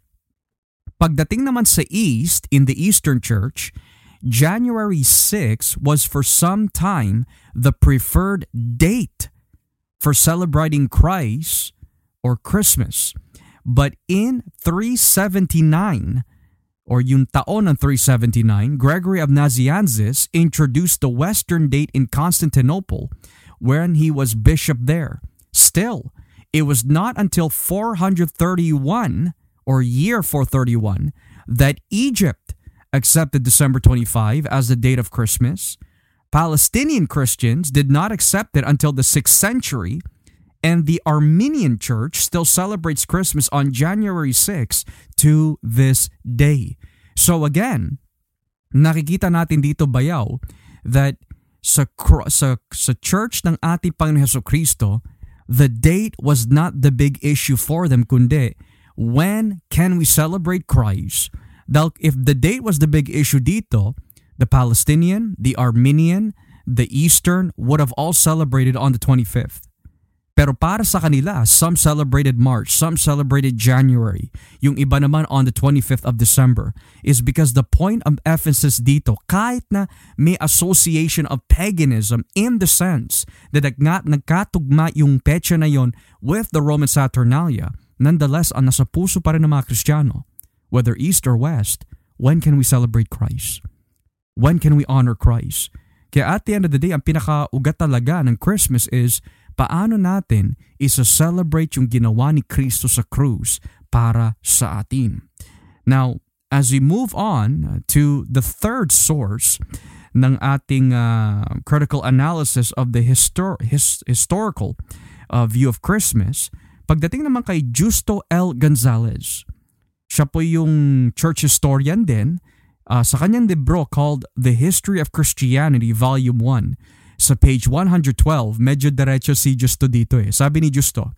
Pagdating naman sa East, in the Eastern Church, January 6 was for some time the preferred date for celebrating Christ or Christmas. But in 379, or yung taon ng 379, Gregory of Nazianzus introduced the Western date in Constantinople when he was bishop there. Still, it was not until 431 or year 431 that Egypt accepted December 25 as the date of Christmas. Palestinian Christians did not accept it until the 6th century, and the Armenian Church still celebrates Christmas on January 6 to this day. So again, nakikita natin dito bayaw that sa, sa, sa church ng ating Panginoon Heso Kristo, the date was not the big issue for them, kundi when can we celebrate Christ? Dahil if the date was the big issue dito, the Palestinian, the Armenian, the Eastern would have all celebrated on the 25th. Pero para sa kanila, some celebrated March, some celebrated January, yung iba naman on the 25th of December, is because the point of emphasis dito, kahit na may association of paganism in the sense that nagkatugma yung petsa na yon with the Roman Saturnalia, Nonetheless, ang nasa puso pa rin ng mga Kristiyano, whether East or West, when can we celebrate Christ? When can we honor Christ? Kaya at the end of the day, ang pinaka-ugat talaga ng Christmas is paano natin isa-celebrate yung ginawa ni Kristo sa krus para sa atin. Now, as we move on to the third source ng ating uh, critical analysis of the histor- his- historical uh, view of Christmas, Pagdating naman kay Justo L. Gonzalez, siya po yung church historian din uh, sa kanyang libro called The History of Christianity Volume 1 sa page 112, medyo diretso si Justo dito eh. Sabi ni Justo,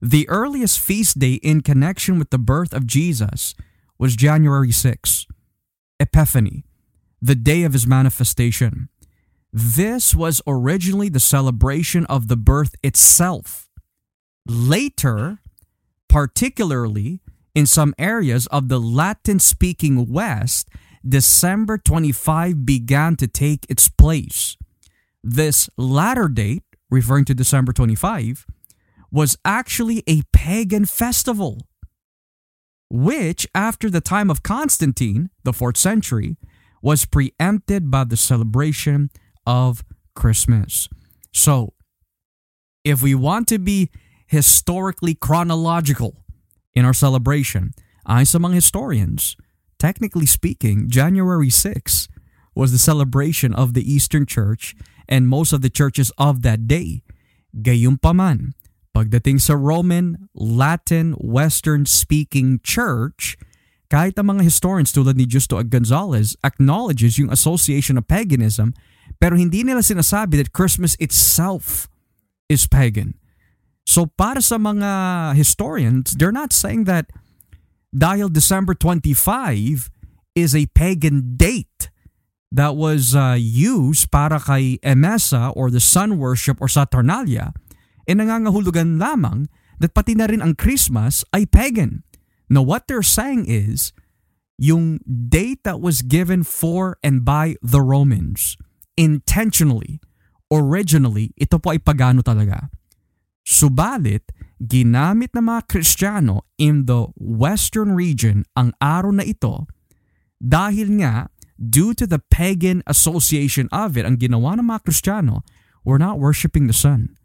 The earliest feast day in connection with the birth of Jesus was January 6, Epiphany, the day of his manifestation. This was originally the celebration of the birth itself Later, particularly in some areas of the Latin speaking West, December 25 began to take its place. This latter date, referring to December 25, was actually a pagan festival, which, after the time of Constantine, the 4th century, was preempted by the celebration of Christmas. So, if we want to be historically chronological in our celebration. Sa mga historians, technically speaking, January 6 was the celebration of the Eastern Church and most of the churches of that day. Gayunpaman, pagdating sa Roman, Latin, Western-speaking church, kahit ang mga historians tulad ni Justo Gonzalez acknowledges yung association of paganism, pero hindi nila sinasabi that Christmas itself is pagan. So para sa mga historians, they're not saying that dahil December 25 is a pagan date that was uh, used para kay Emesa or the sun worship or Saturnalia, e nangangahulugan lamang that pati na rin ang Christmas ay pagan. Now what they're saying is, yung date that was given for and by the Romans, intentionally, originally, ito po ay pagano talaga. Subalit, ginamit ng mga Kristiyano in the western region ang araw na ito dahil nga due to the pagan association of it, ang ginawa ng mga Kristiyano, we're not worshiping the sun.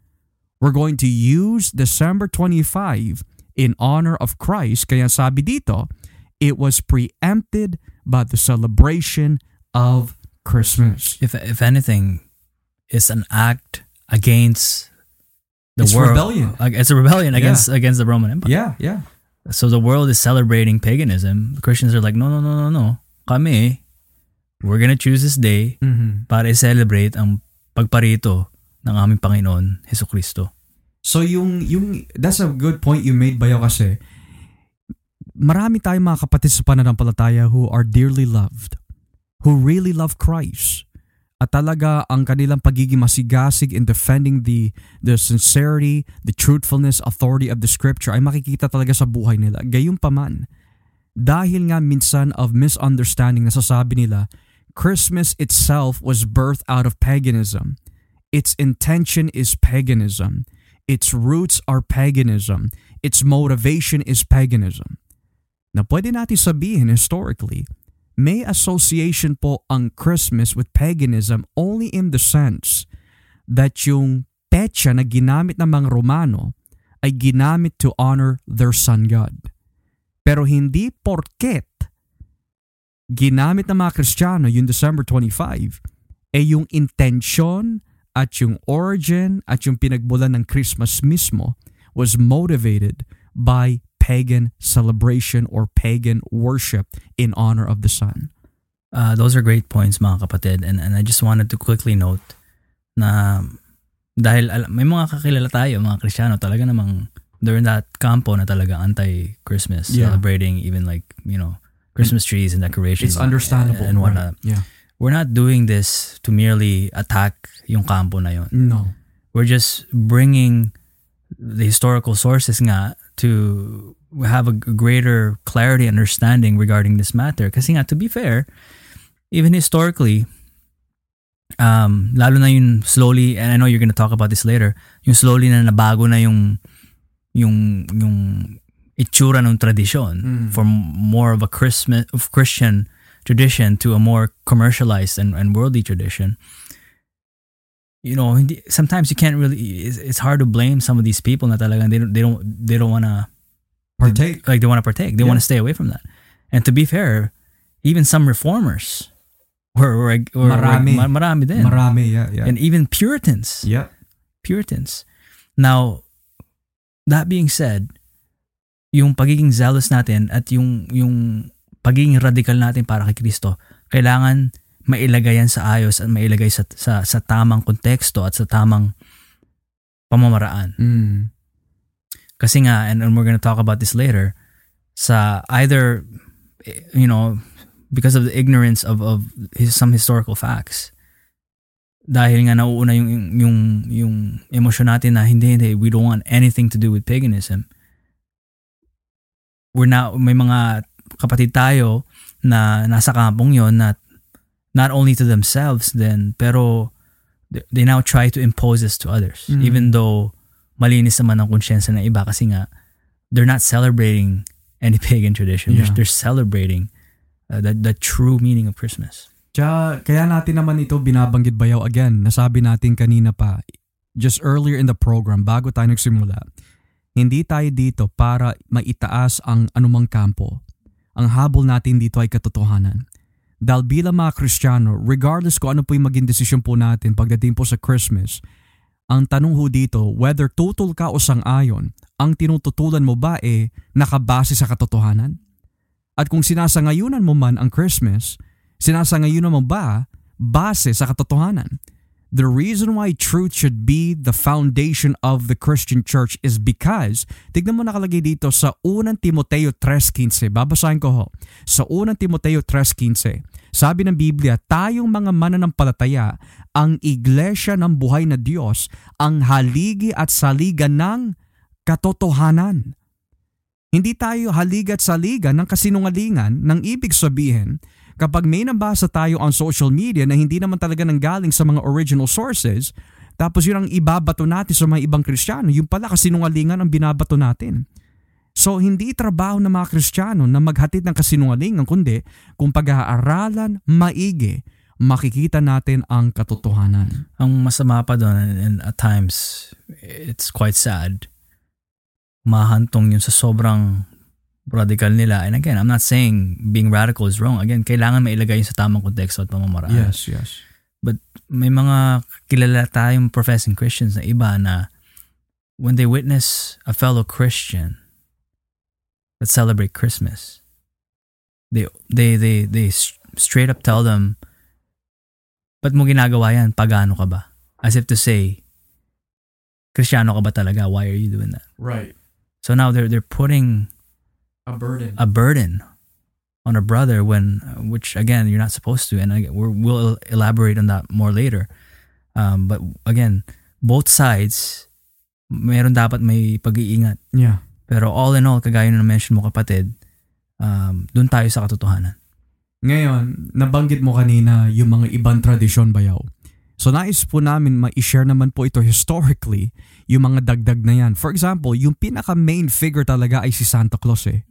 We're going to use December 25 in honor of Christ. Kaya sabi dito, it was preempted by the celebration of Christmas. If if anything, it's an act against the It's world. rebellion. Like, It's a rebellion against against the Roman Empire. Yeah, yeah. So the world is celebrating paganism. The Christians are like, no, no, no, no, no. Kami, we're gonna choose this day Mhm. para i-celebrate ang pagparito ng aming Panginoon, Heso Kristo. So yung yung that's a good point you made bayo kasi marami tayong mga kapatid sa pananampalataya who are dearly loved, who really love Christ. At talaga ang kanilang pagiging masigasig in defending the the sincerity, the truthfulness, authority of the scripture ay makikita talaga sa buhay nila. Gayunpaman, dahil nga minsan of misunderstanding nasasabi nila, Christmas itself was birthed out of paganism. Its intention is paganism. Its roots are paganism. Its motivation is paganism. Na pwede natin sabihin historically, may association po ang Christmas with paganism only in the sense that yung petsa na ginamit ng mga Romano ay ginamit to honor their sun god. Pero hindi porket ginamit ng mga Kristiyano yung December 25 eh yung intention at yung origin at yung pinagbulan ng Christmas mismo was motivated by pagan celebration or pagan worship in honor of the sun. Uh, those are great points mga kapatid and, and I just wanted to quickly note na dahil may mga kakilala tayo, mga Kristiyano, talaga namang they're in that campo na talaga anti-Christmas, Yeah. celebrating even like, you know, Christmas trees and decorations It's understandable. and, and whatnot. right? Yeah. We're not doing this to merely attack yung campo na yon. No. We're just bringing the historical sources nga to have a greater clarity and understanding regarding this matter. Kasi nga, to be fair, even historically, um, lalo na yung slowly, and I know you're gonna talk about this later, yung slowly na nabago na yung yung yung itsura ng tradisyon Mm. from more of a Christmas of Christian tradition to a more commercialized and, and worldly tradition. You know, hindi, sometimes you can't really. It's, it's hard to blame some of these people na talagang they don't they don't they don't wanna Partake. like they want to partake. They Yeah. want to stay away from that. And to be fair, even some reformers were, were, were Marami. were- marami din. Marami, yeah, yeah. And even Puritans. yeah. Puritans. Now, that being said, yung pagiging zealous natin at yung yung pagiging radical natin para kay Kristo, kailangan mailagay yan sa ayos at mailagay sa sa, sa tamang konteksto at sa tamang pamamaraan. Mm. Kasi nga, and, and we're gonna talk about this later, sa either, you know, because of the ignorance of, of his, some historical facts, dahil nga nauuna yung, yung, yung emosyon natin na hindi, hindi, we don't want anything to do with paganism. We're now, may mga kapatid tayo na nasa kampong yon na not only to themselves then, pero they- now try to impose this to others. Mm. Even though malinis naman ang konsyensya ng iba kasi nga they're not celebrating any pagan tradition. They're, Yeah. they're celebrating uh, the, the true meaning of Christmas. Tsaka, kaya natin naman ito binabanggit bayaw again. Nasabi natin kanina pa, just earlier in the program, bago tayo nagsimula, hindi tayo dito para maitaas ang anumang kampo. Ang habol natin dito ay katotohanan. Dahil bilang mga Kristiyano, regardless kung ano po yung maging desisyon po natin pagdating po sa Christmas, ang tanong ho dito, whether tutol ka o sang-ayon, ang tinututulan mo ba eh nakabase sa katotohanan? At kung sinasangayunan mo man ang Christmas, sinasangayunan mo ba base sa katotohanan? The reason why truth should be the foundation of the Christian church is because, tignan mo nakalagay dito sa unang Timoteo 3.15, babasahin ko ho. Sa unang Timoteo 3.15, sabi ng Biblia, tayong mga mananampalataya, ang iglesia ng buhay na Diyos, ang haligi at saligan ng katotohanan. Hindi tayo haligat saligan ng kasinungalingan ng ibig sabihin kapag may nabasa tayo on social media na hindi naman talaga nanggaling sa mga original sources, Tapos yun ang ibabato natin sa mga ibang Kristiyano. Yung pala kasinungalingan ang binabato natin. So hindi trabaho ng mga Kristiyano na maghatid ng kasinungalingan kundi kung pag-aaralan maigi, makikita natin ang katotohanan. Ang masama pa doon, and at times, it's quite sad, mahantong yun sa sobrang radical nila. And again, I'm not saying being radical is wrong. Again, kailangan mailagay yun sa tamang konteksto at pamamaraan. Yes, yes. But may mga kilala tayong professing Christians na iba na when they witness a fellow Christian that celebrate Christmas, they they they they straight up tell them, "Ba't mo ginagawa yan? Pagano ka ba?" As if to say, "Kristiyano ka ba talaga? Why are you doing that?" Right. So now they're they're putting A burden. a burden on a brother when which again you're not supposed to and we're, we'll elaborate on that more later um, but again both sides meron dapat may pag-iingat yeah. pero all in all kagaya na mention mo kapatid um, doon tayo sa katotohanan Ngayon, nabanggit mo kanina yung mga ibang tradisyon bayaw. So nais po namin ma-share naman po ito historically, yung mga dagdag na yan. For example, yung pinaka-main figure talaga ay si Santa Claus eh.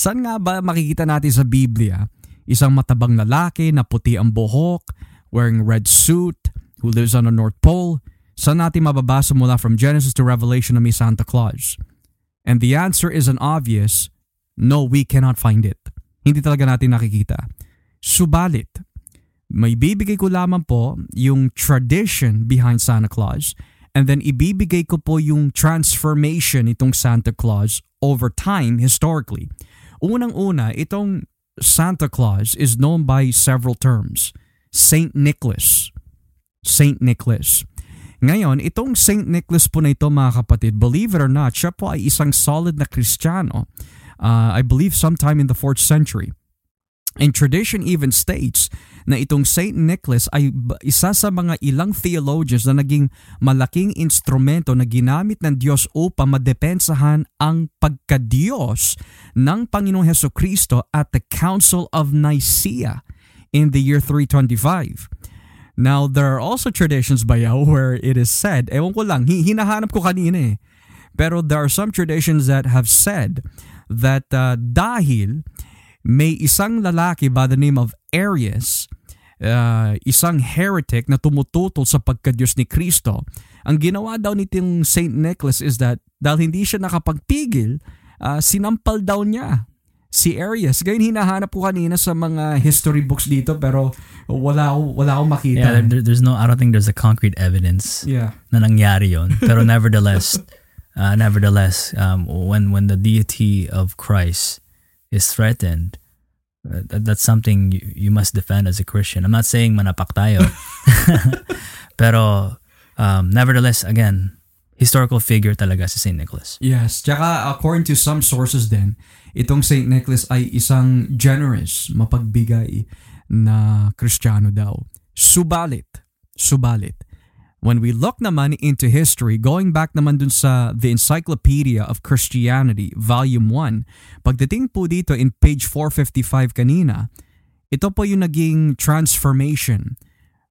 Saan nga ba makikita natin sa Biblia? Isang matabang lalaki na puti ang buhok, wearing red suit, who lives on the North Pole. Saan natin mababasa mula from Genesis to Revelation na may Santa Claus? And the answer is an obvious, no, we cannot find it. Hindi talaga natin nakikita. Subalit, may bibigay ko lamang po yung tradition behind Santa Claus and then ibibigay ko po yung transformation itong Santa Claus over time historically. Unang-una, itong Santa Claus is known by several terms. Saint Nicholas. Saint Nicholas. Ngayon, itong Saint Nicholas po na ito mga kapatid, believe it or not, siya po ay isang solid na Kristiyano. Uh, I believe sometime in the 4th century. And tradition even states na itong Saint Nicholas ay isa sa mga ilang theologians na naging malaking instrumento na ginamit ng Diyos upang madepensahan ang pagkadiyos ng Panginoong Heso Kristo at the Council of Nicaea in the year 325. Now, there are also traditions bayaw where it is said, ewan ko lang, hi- hinahanap ko kanina eh. Pero there are some traditions that have said that uh, dahil may isang lalaki by the name of Arius, uh, isang heretic na tumututol sa pagkadyos ni Kristo, ang ginawa daw nitong Saint Nicholas is that dahil hindi siya nakapagpigil, uh, sinampal daw niya si Arius. Gayun hinahanap ko kanina sa mga history books dito pero wala ako, wala akong makita. yeah there, there's no I don't think there's a concrete evidence yeah. na nangyari yon pero nevertheless uh, nevertheless um, when when the deity of Christ is threatened uh, that, that's something you, you must defend as a Christian I'm not saying manapak tayo pero um, nevertheless again historical figure talaga si St. Nicholas Yes, tsaka according to some sources din, itong St. Nicholas ay isang generous, mapagbigay na Kristiyano daw. Subalit, subalit, when we look naman into history, going back naman dun sa The Encyclopedia of Christianity, Volume 1, pagdating po dito in page 455 kanina, ito po yung naging transformation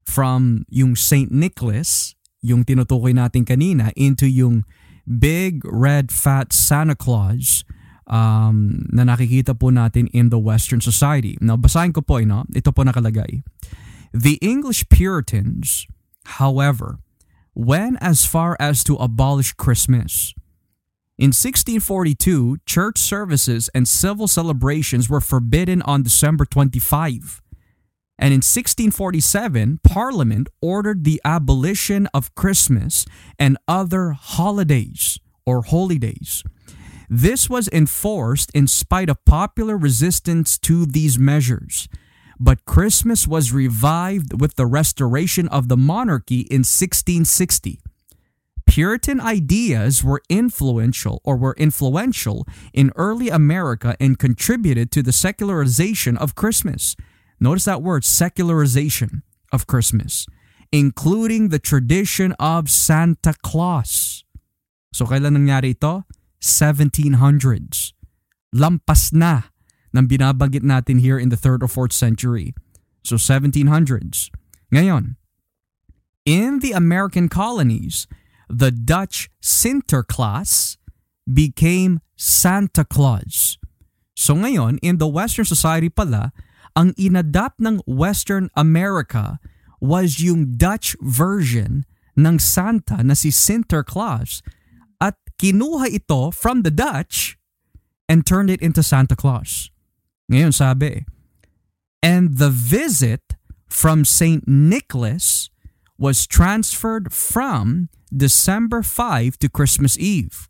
from yung St. Nicholas, yung tinutukoy natin kanina, into yung big red fat Santa Claus um, na nakikita po natin in the Western society. Now, basahin ko po, no? ito po nakalagay. The English Puritans, however, went as far as to abolish Christmas. In 1642, church services and civil celebrations were forbidden on December 25. And in 1647, Parliament ordered the abolition of Christmas and other holidays or holy days. This was enforced in spite of popular resistance to these measures. But Christmas was revived with the restoration of the monarchy in 1660. Puritan ideas were influential or were influential in early America and contributed to the secularization of Christmas. Notice that word, secularization of Christmas, including the tradition of Santa Claus. So kailan nangyari ito? 1700s. Lampas na ng binabanggit natin here in the 3rd or 4th century. So 1700s. Ngayon, in the American colonies, the Dutch Sinterklaas became Santa Claus. So ngayon, in the Western society pala, ang inadapt ng Western America was yung Dutch version ng Santa na si Sinterklaas at kinuha ito from the Dutch and turned it into Santa Claus. Ngayon sabi, and the visit from St. Nicholas was transferred from December 5 to Christmas Eve.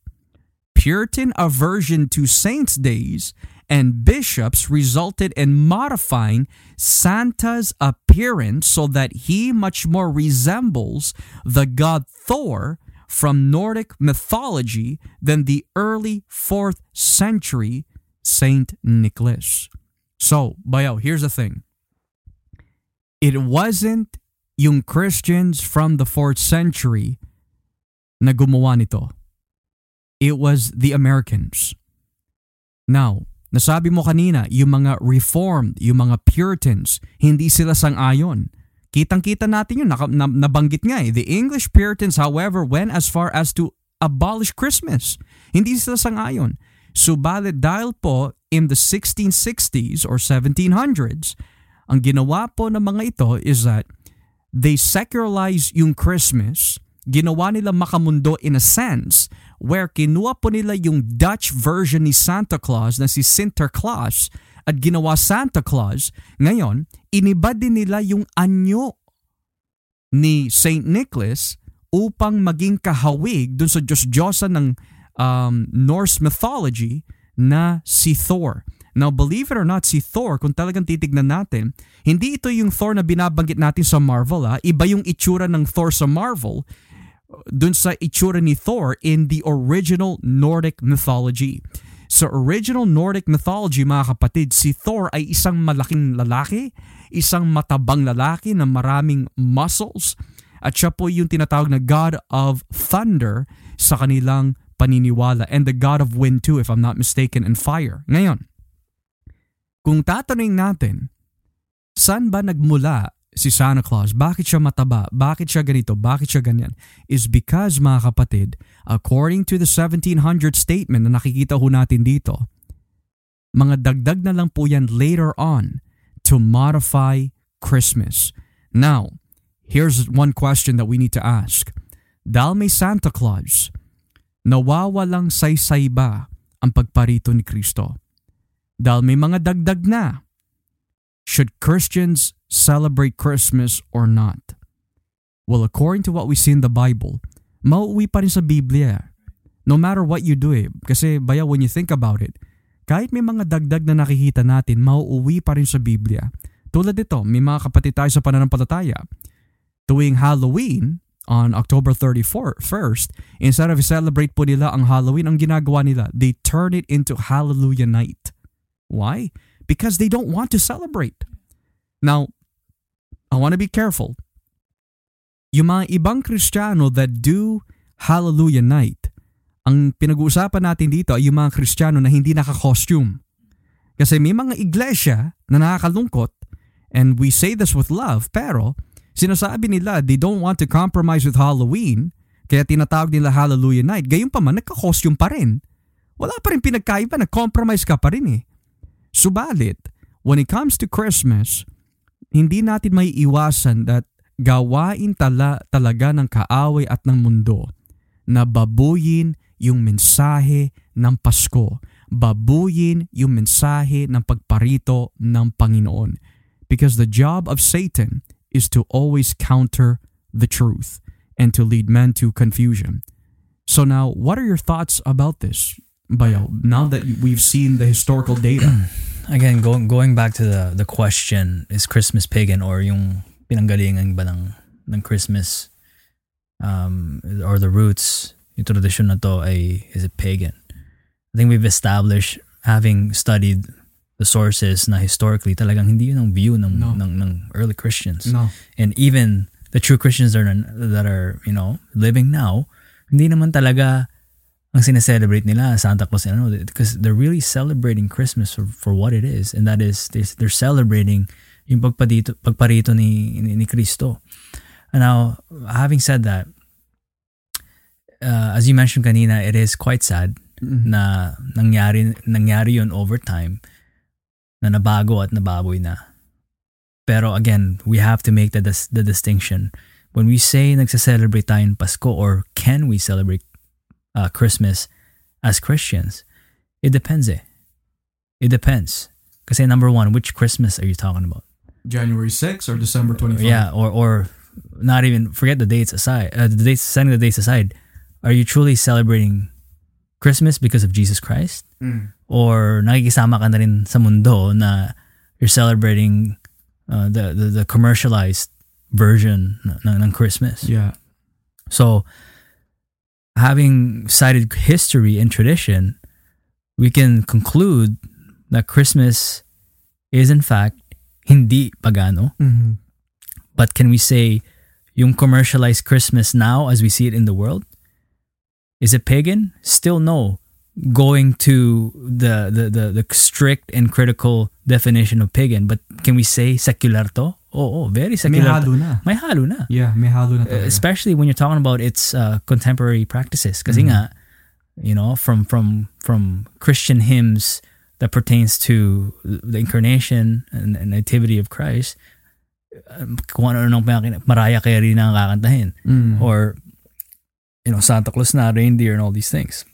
Puritan aversion to saints' days and bishops resulted in modifying Santa's appearance so that he much more resembles the god Thor from Nordic mythology than the early 4th century Saint Nicholas. So, Bayo, here's the thing. It wasn't yung Christians from the 4th century na gumawa nito. It was the Americans. Now, nasabi mo kanina, yung mga Reformed, yung mga Puritans, hindi sila sang-ayon. Kitang-kita natin yun, naka, na, nabanggit nga eh. The English Puritans, however, went as far as to abolish Christmas. Hindi sila sang-ayon. Subalit dahil po in the 1660s or 1700s, ang ginawa po ng mga ito is that they secularize yung Christmas, ginawa nila makamundo in a sense, where kinuha po nila yung Dutch version ni Santa Claus na si Sinterklaas at ginawa Santa Claus. Ngayon, iniba din nila yung anyo ni St. Nicholas upang maging kahawig dun sa Diyos-Diyosa ng um, Norse mythology na si Thor. Now, believe it or not, si Thor, kung talagang titignan natin, hindi ito yung Thor na binabanggit natin sa Marvel. Ha? Iba yung itsura ng Thor sa Marvel dun sa itsura ni Thor in the original Nordic mythology. Sa original Nordic mythology, mga kapatid, si Thor ay isang malaking lalaki, isang matabang lalaki na maraming muscles, at siya po yung tinatawag na God of Thunder sa kanilang paniniwala and the God of Wind too, if I'm not mistaken, and Fire. Ngayon, kung tatanungin natin, saan ba nagmula si Santa Claus? Bakit siya mataba? Bakit siya ganito? Bakit siya ganyan? Is because, mga kapatid, according to the 1700 statement na nakikita ho natin dito, mga dagdag na lang po yan later on to modify Christmas. Now, here's one question that we need to ask. Dahil may Santa Claus, nawawalang saysay ba ang pagparito ni Kristo? Dahil may mga dagdag na. Should Christians celebrate Christmas or not? Well, according to what we see in the Bible, mauuwi pa rin sa Biblia. No matter what you do eh. Kasi baya when you think about it, kahit may mga dagdag na nakikita natin, mauuwi pa rin sa Biblia. Tulad dito, may mga kapatid tayo sa pananampalataya. Tuwing Halloween, on October 31st, instead of celebrate po nila ang Halloween, ang ginagawa nila, they turn it into Hallelujah Night. Why? Because they don't want to celebrate. Now, I want to be careful. Yung mga ibang Kristiyano that do Hallelujah Night, ang pinag-uusapan natin dito ay yung mga Kristiyano na hindi naka-costume. Kasi may mga iglesia na nakakalungkot and we say this with love pero sinasabi nila they don't want to compromise with Halloween kaya tinatawag nila Hallelujah Night. Gayun pa man, nagka-costume pa rin. Wala pa rin pinagkaiba, nag-compromise ka pa rin eh. Subalit, when it comes to Christmas, hindi natin may iwasan that gawain tala, talaga ng kaaway at ng mundo na babuyin yung mensahe ng Pasko. Babuyin yung mensahe ng pagparito ng Panginoon. Because the job of Satan is to always counter the truth and to lead men to confusion. So now, what are your thoughts about this? Bayo, now that we've seen the historical data. Again, going going back to the the question, is Christmas pagan or yung pinanggalingan ba ng, ng Christmas um, or the roots, yung tradition na to ay, is it pagan? I think we've established, having studied the sources na historically talagang hindi yun ang view ng, No. ng, ng early Christians. No. And even the true Christians that are, that are, you know, living now, hindi naman talaga ang sineselebrate nila Santa Claus ano because they're really celebrating Christmas for, for what it is and that is they're, they're celebrating yung pagparito, pagparito ni, ni, ni Kristo. Now, having said that, uh, as you mentioned kanina, it is quite sad Mhm. na nangyari nangyari yon over time na nabago at nababoy na. Pero again, we have to make the dis- the distinction. When we say nagse-celebrate tayo ng Pasko or can we celebrate uh, Christmas as Christians, it depends eh. It depends. Kasi number one, which Christmas are you talking about? January 6 or December 25? Yeah, or or not even forget the dates aside. Uh, the dates setting the dates aside. Are you truly celebrating Christmas because of Jesus Christ? Mm. or nakikisama ka na rin sa mundo na you're celebrating uh, the, the the commercialized version ng, ng Christmas. Yeah. So having cited history and tradition, we can conclude that Christmas is in fact hindi pagano. Mhm. But can we say yung commercialized Christmas now as we see it in the world? Is it pagan? Still no. Going to the, the, the, the strict and critical definition of pagan. But can we say secular to? Oh, oh very May secular. halo na. May halo na. Yeah, may halo na Uh, talaga. especially when you're talking about its uh, contemporary practices. Kasi Mhm. nga, you know, from from from Christian hymns that pertains to the incarnation and, and nativity of Christ, um, kung ano nung Mariah Carey na ang kakantahin. Mm. Or, you know, Santa Claus na, reindeer and all these things.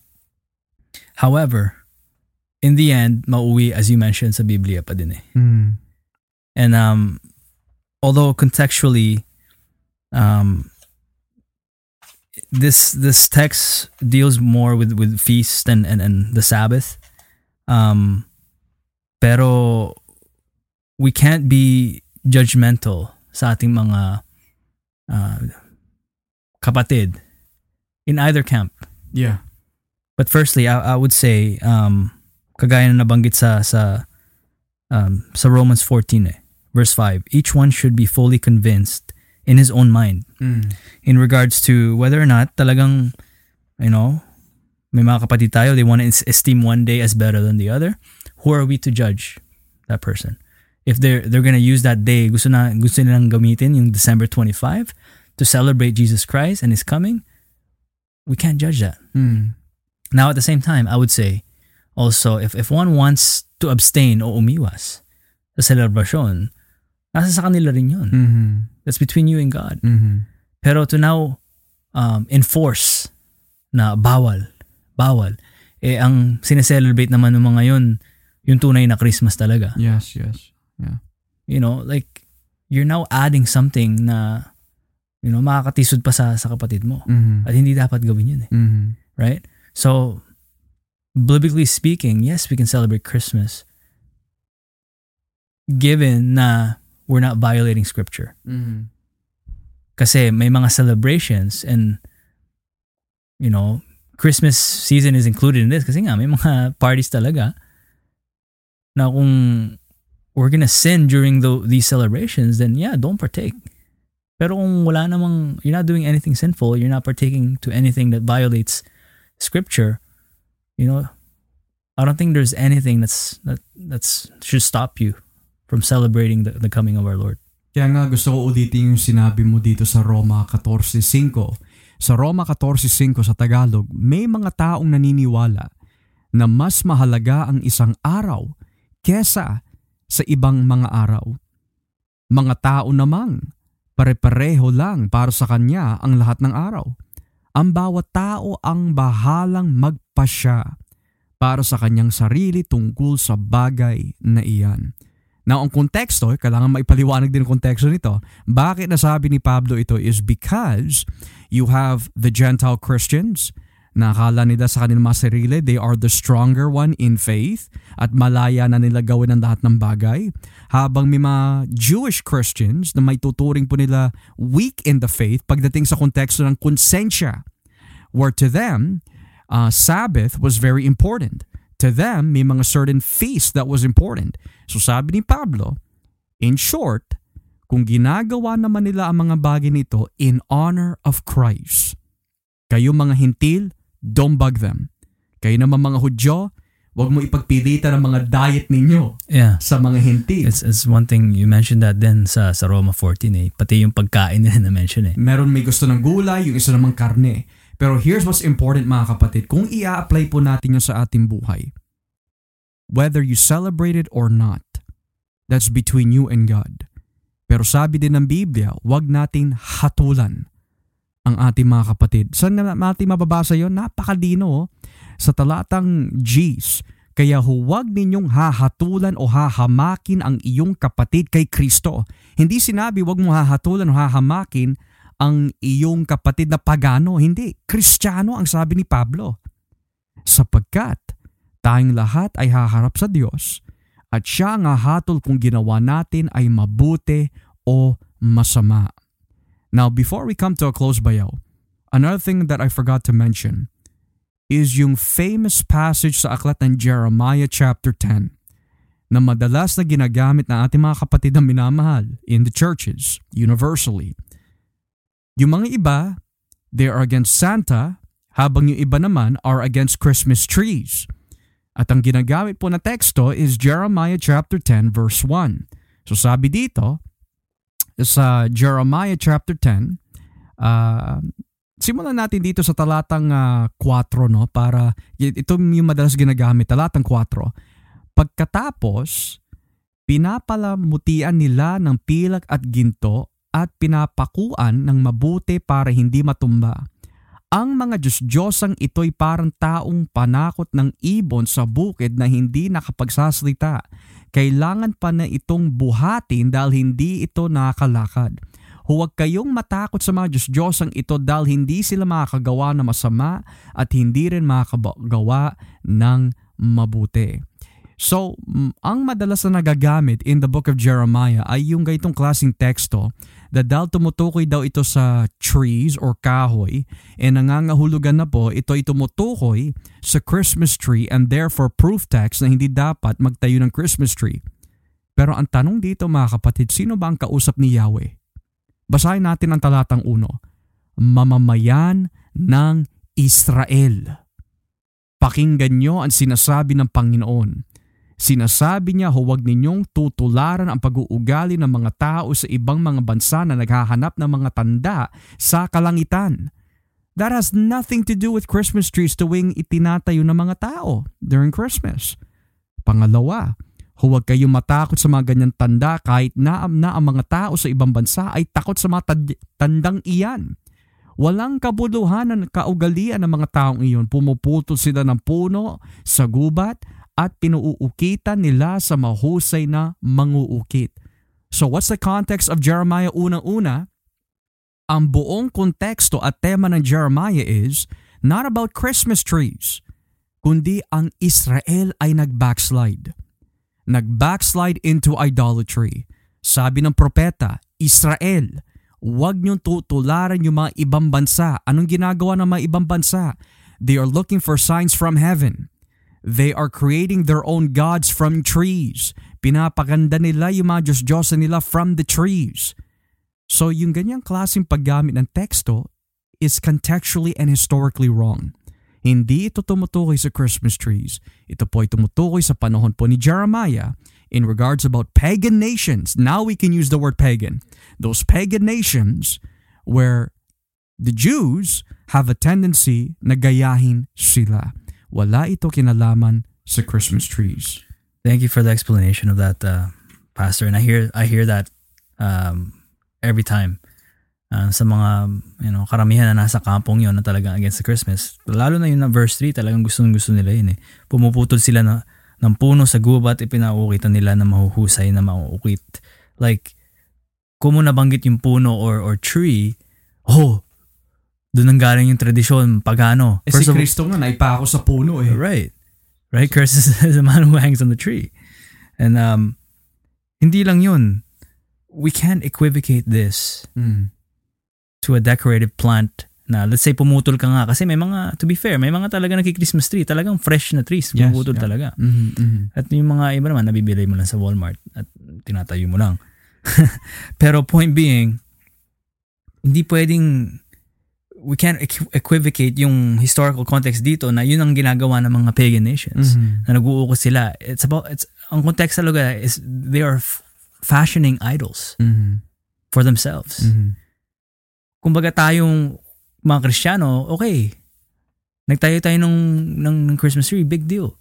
However, in the end, mauwi, as you mentioned, sa Biblia pa din eh. Mm. And um, although contextually, um, this this text deals more with with feast and and, and the Sabbath, um, pero we can't be judgmental sa ating mga uh, kapatid in either camp. Yeah. But firstly, I, I would say, um, kagaya na nabanggit sa sa um, sa Romans 14 eh, verse 5, each one should be fully convinced in his own mind Mm. in regards to whether or not talagang, you know, may mga kapatid tayo, they want to esteem one day as better than the other. Who are we to judge that person? If they're they're gonna use that day, gusto na gusto nilang gamitin yung December 25 to celebrate Jesus Christ and His coming, we can't judge that. Mm. Now, at the same time, I would say also if, if one wants to abstain o umiwas sa celebration, nasa sa kanila rin yun. Mhm. That's between you and God. Mhm. Pero to now um, enforce na bawal, bawal, eh ang sineselebrate naman ng mga yun, yung tunay na Christmas talaga. Yes, yes. You know, like, you're now adding something na, you know, makakatisod pa sa, sa kapatid mo. Mhm. At hindi dapat gawin yun eh. Mhm. right? So, biblically speaking, yes, we can celebrate Christmas given na we're not violating scripture. Mhm. Kasi may mga celebrations and, you know, Christmas season is included in this kasi nga may mga parties talaga na kung we're gonna sin during the, these celebrations, then yeah, don't partake. Pero kung wala namang, you're not doing anything sinful, you're not partaking to anything that violates scripture, you know, I don't think there's anything that's that that's should stop you from celebrating the, the coming of our Lord. Kaya nga gusto ko ulitin yung sinabi mo dito sa Roma 14.5. Sa Roma 14.5 sa Tagalog, may mga taong naniniwala na mas mahalaga ang isang araw kesa sa ibang mga araw. Mga tao namang pare-pareho lang para sa kanya ang lahat ng araw. Ang bawat tao ang bahalang magpasya para sa kanyang sarili tungkol sa bagay na iyan. Now, ang konteksto, kailangan maipaliwanag din ang konteksto nito. Bakit nasabi ni Pablo ito is because you have the Gentile Christians na akala nila sa kanilang mga sarili, they are the stronger one in faith at malaya na nila gawin ang lahat ng bagay. Habang may mga Jewish Christians na may tuturing po nila weak in the faith pagdating sa konteksto ng konsensya. Where to them, uh, Sabbath was very important. To them, may mga certain feast that was important. So sabi ni Pablo, in short, kung ginagawa naman nila ang mga bagay nito in honor of Christ, kayo mga hintil, don't bug them. Kayo naman mga Hudyo, Huwag mo ipagpilitan ang mga diet ninyo Yeah. sa mga hinti. It's, it's one thing, you mentioned that then sa, sa Roma 14 eh. Pati yung pagkain nila na-mention eh. Meron may gusto ng gulay, yung isa namang karne. Pero here's what's important mga kapatid. Kung i-apply po natin yun sa ating buhay, whether you celebrate it or not, that's between you and God. Pero sabi din ng Biblia, huwag natin hatulan ang ating mga kapatid. Saan na natin mababasa yon? Napakadino oh. sa talatang Gs. Kaya huwag ninyong hahatulan o hahamakin ang iyong kapatid kay Kristo. Hindi sinabi huwag mo hahatulan o hahamakin ang iyong kapatid na pagano. Hindi. Kristiyano ang sabi ni Pablo. Sapagkat tayong lahat ay haharap sa Diyos at siya ang hahatol kung ginawa natin ay mabuti o masama. Now, before we come to a close bayaw, another thing that I forgot to mention is yung famous passage sa aklat ng Jeremiah chapter 10 na madalas na ginagamit ng ating mga kapatid na minamahal in the churches, universally. Yung mga iba, they are against Santa, habang yung iba naman are against Christmas trees. At ang ginagamit po na teksto is Jeremiah chapter 10 verse 1. So sabi dito, sa Jeremiah chapter 10, uh, simulan natin dito sa talatang uh, 4 no? Para ito yung madalas ginagamit talatang 4 pagkatapos pinapalamutian nila ng pilak at ginto at pinapakuan ng mabuti para hindi matumba ang mga Diyos-Diyosang ito'y parang taong panakot ng ibon sa bukid na hindi nakapagsasalita. Kailangan pa na itong buhatin dahil hindi ito nakakalakad. Huwag kayong matakot sa mga Diyos-Diyosang ito dahil hindi sila makakagawa ng masama at hindi rin makakagawa ng mabuti. So, ang madalas na nagagamit in the book of Jeremiah ay yung ganitong klaseng teksto na dahil tumutukoy daw ito sa trees or kahoy e nangangahulugan na po ito ay tumutukoy sa Christmas tree and therefore proof text na hindi dapat magtayo ng Christmas tree. Pero ang tanong dito mga kapatid, sino ba ang kausap ni Yahweh? Basahin natin ang talatang uno. Mamamayan ng Israel. Pakinggan nyo ang sinasabi ng Panginoon Sinasabi niya huwag ninyong tutularan ang pag-uugali ng mga tao sa ibang mga bansa na naghahanap ng mga tanda sa kalangitan. That has nothing to do with Christmas trees tuwing itinatayo ng mga tao during Christmas. Pangalawa, huwag kayong matakot sa mga ganyan tanda kahit na, na ang mga tao sa ibang bansa ay takot sa mga tandang iyan. Walang kabuluhan ng kaugalian ng mga taong iyon. Pumuputol sila ng puno sa gubat at pinuukitan nila sa mahusay na manguukit. So what's the context of Jeremiah unang-una? Ang buong konteksto at tema ng Jeremiah is not about Christmas trees, kundi ang Israel ay nag-backslide. Nag-backslide into idolatry. Sabi ng propeta, Israel, huwag niyong tutularan yung mga ibang bansa. Anong ginagawa ng mga ibang bansa? They are looking for signs from heaven. They are creating their own gods from trees. Pinapaganda nila yung mga Diyos-Diyosa nila from the trees. So yung ganyang klaseng paggamit ng teksto is contextually and historically wrong. Hindi ito tumutukoy sa Christmas trees. Ito po ay tumutukoy sa panahon po ni Jeremiah in regards about pagan nations. Now we can use the word pagan. Those pagan nations where the Jews have a tendency na gayahin sila. Wala ito kinalaman sa Christmas trees. Thank you for the explanation of that, uh, Pastor. And I hear I hear that um, every time uh, sa mga you know karamihan na nasa kampong yon na talagang against the Christmas. Lalo na yung na verse 3, talagang gusto gusto nila yun eh. Pumuputol sila na ng puno sa gubat, ipinauukitan nila na mahuhusay na mauukit. Like, kung mo nabanggit yung puno or, or tree, oh, doon ang galing yung tradisyon, pagano. Eh First si Kristo nga, naipako sa puno eh. Right. Right? Curses the man who hangs on the tree. And um, hindi lang yun. We can't equivocate this mm. to a decorative plant na let's say pumutol ka nga kasi may mga to be fair may mga talaga nagki-Christmas tree talagang fresh na trees pumutol yes, yeah. talaga mm-hmm, mm-hmm. at yung mga iba naman nabibili mo lang sa Walmart at tinatayo mo lang pero point being hindi pwedeng we can't equ- equivocate yung historical context dito na yun ang ginagawa ng mga pagan nations Mhm. na nag-uukos sila. It's about it's ang context talaga is they are f- fashioning idols Mhm. for themselves. Mhm. Kumbaga tayong mga Kristiyano, okay. Nagtayo tayo ng, ng, ng Christmas tree, big deal.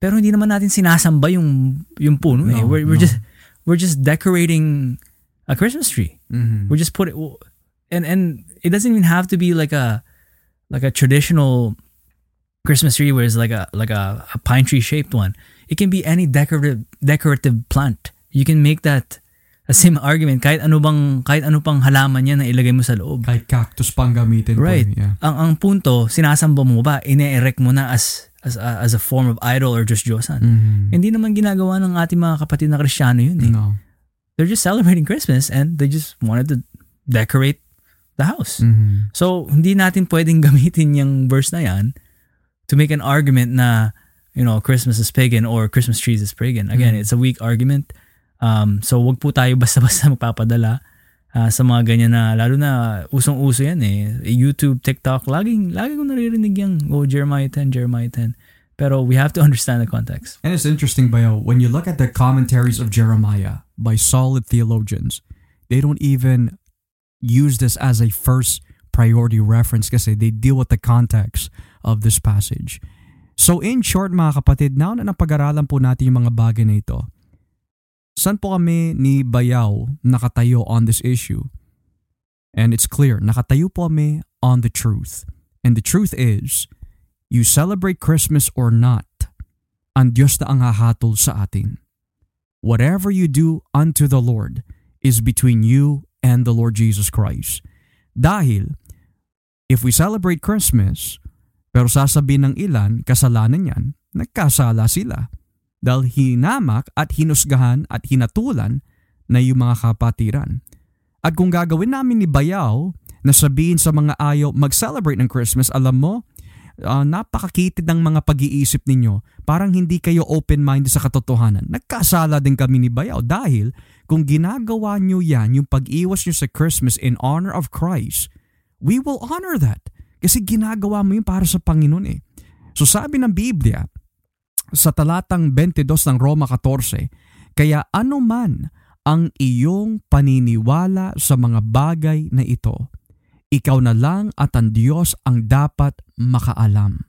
Pero hindi naman natin sinasamba yung yung puno eh. No, We're, we're no. just we're just decorating a Christmas tree. Mhm. We just put it and and it doesn't even have to be like a like a traditional Christmas tree where it's like a like a, a pine tree shaped one. It can be any decorative decorative plant. You can make that a same argument kahit ano bang kahit ano pang halaman niya na ilagay mo sa loob. Kahit cactus pang gamitin po, Right. Yeah. Ang ang punto, sinasamba mo ba, ine-erect mo na as as a, as a form of idol or just Diyosan. Mhm. Hindi naman ginagawa ng ating mga kapatid na Kristiyano yun eh. No. They're just celebrating Christmas and they just wanted to decorate the house. Mhm. So, hindi natin pwedeng gamitin yung verse na yan to make an argument na, you know, Christmas is pagan or Christmas trees is pagan. Again, Mm. it's a weak argument. Um, so, wag po tayo basta-basta magpapadala ah, sa mga ganyan na, lalo na usong-uso yan eh. YouTube, TikTok, laging, lagi ko naririnig yung, oh, Jeremiah 10, Jeremiah 10. Pero we have to understand the context. And it's interesting, Bayo, when you look at the commentaries of Jeremiah by solid theologians, they don't even use this as a first priority reference kasi they deal with the context of this passage. So in short mga kapatid, now na napag-aralan po natin yung mga bagay na ito, saan po kami ni Bayaw nakatayo on this issue? And it's clear, nakatayo po kami on the truth. And the truth is, you celebrate Christmas or not, ang Diyos na ang hahatol sa atin. Whatever you do unto the Lord is between you and the Lord Jesus Christ. Dahil, if we celebrate Christmas, pero sasabihin ng ilan, kasalanan yan, nagkasala sila. Dahil hinamak at hinusgahan at hinatulan na yung mga kapatiran. At kung gagawin namin ni Bayaw na sabihin sa mga ayaw mag-celebrate ng Christmas, alam mo, uh, napakakitid ng mga pag-iisip ninyo. Parang hindi kayo open-minded sa katotohanan. Nagkasala din kami ni Bayaw dahil kung ginagawa nyo yan, yung pag-iwas nyo sa Christmas in honor of Christ, we will honor that. Kasi ginagawa mo yun para sa Panginoon eh. So sabi ng Biblia, sa talatang 22 ng Roma 14, kaya ano man ang iyong paniniwala sa mga bagay na ito, ikaw na lang at ang Diyos ang dapat makaalam.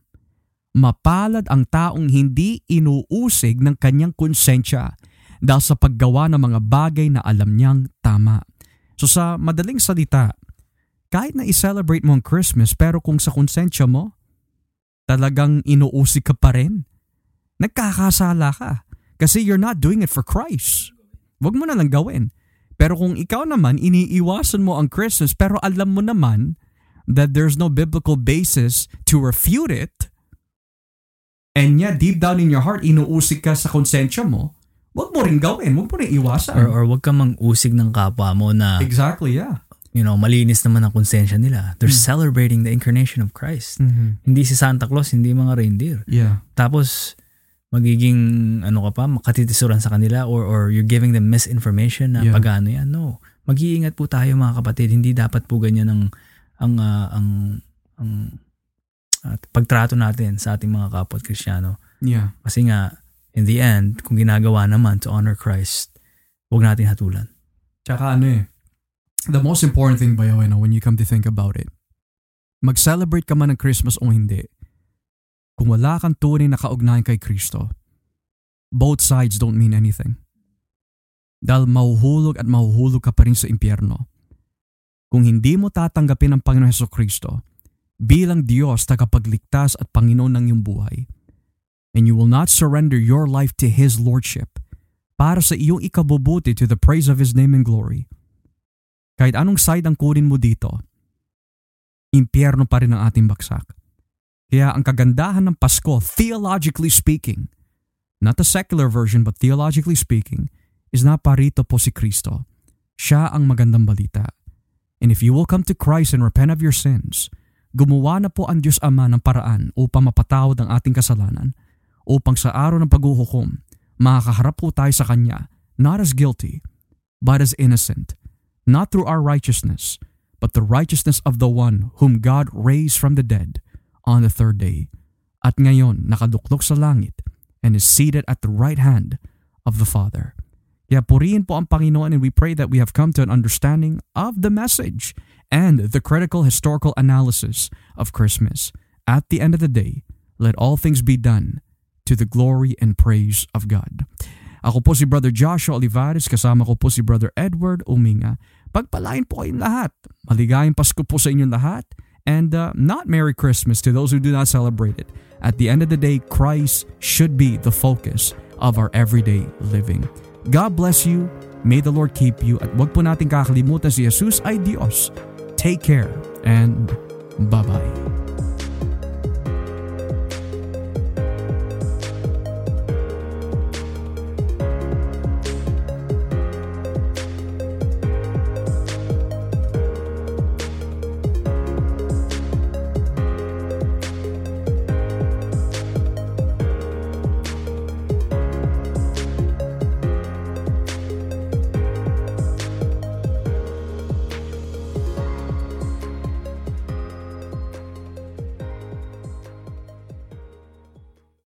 Mapalad ang taong hindi inuusig ng kanyang konsensya dahil sa paggawa ng mga bagay na alam niyang tama. So sa madaling salita, kahit na i-celebrate mo ang Christmas pero kung sa konsensya mo, talagang inuusig ka pa rin, nagkakasala ka kasi you're not doing it for Christ. Huwag mo na lang gawin. Pero kung ikaw naman, iniiwasan mo ang Christmas pero alam mo naman that there's no biblical basis to refute it, and yet deep down in your heart, inuusig ka sa konsensya mo, huwag mo rin gawin. Huwag mo rin iwasan. Or, or wag ka mang usig ng kapwa mo na, exactly, yeah. you know, malinis naman ang konsensya nila. They're Hmm. celebrating the incarnation of Christ. Mm-hmm. Hindi si Santa Claus, hindi mga reindeer. Yeah. Tapos, magiging, ano ka pa, makatitisuran sa kanila or, or you're giving them misinformation na Yeah. pagano yan. No. Mag-iingat po tayo mga kapatid. Hindi dapat po ganyan ang, ang, ah, ang, ang at pagtrato natin sa ating mga kapwa Kristiyano. Yeah. Kasi nga, in the end, kung ginagawa naman to honor Christ, huwag natin hatulan. Tsaka ano eh, the most important thing ba yun, when you come to think about it, mag-celebrate ka man ng Christmas o hindi, kung wala kang tunay na kaugnayan kay Kristo, both sides don't mean anything. Dahil mahuhulog at mahuhulog ka pa rin sa impyerno. Kung hindi mo tatanggapin ang Panginoon Heso Kristo bilang Diyos tagapagligtas at Panginoon ng iyong buhay, and you will not surrender your life to His Lordship para sa iyong ikabubuti to the praise of His name and glory, kahit anong side ang kunin mo dito, impyerno pa rin ang ating baksak. Kaya ang kagandahan ng Pasko, theologically speaking, not the secular version but theologically speaking, is na parito po si Kristo. Siya ang magandang balita. And if you will come to Christ and repent of your sins, gumawa na po ang Diyos Ama ng paraan upang mapatawad ang ating kasalanan, upang sa araw ng paghuhukom, makakaharap po tayo sa Kanya, not as guilty, but as innocent, not through our righteousness, but the righteousness of the one whom God raised from the dead on the third day. At ngayon, nakaduklok sa langit and is seated at the right hand of the Father. Kaya purihin po ang Panginoon and we pray that we have come to an understanding of the message and the critical historical analysis of Christmas. At the end of the day, let all things be done to the glory and praise of God. Ako po si Brother Joshua Olivares, kasama ko po si Brother Edward Uminga. Pagpalain po kayong lahat. Maligayang Pasko po sa inyong lahat. And uh, not Merry Christmas to those who do not celebrate it. At the end of the day, Christ should be the focus of our everyday living. God bless you. May the Lord keep you. At wag po natin kakalimutan si Jesus ay Diyos. Take care and bye-bye.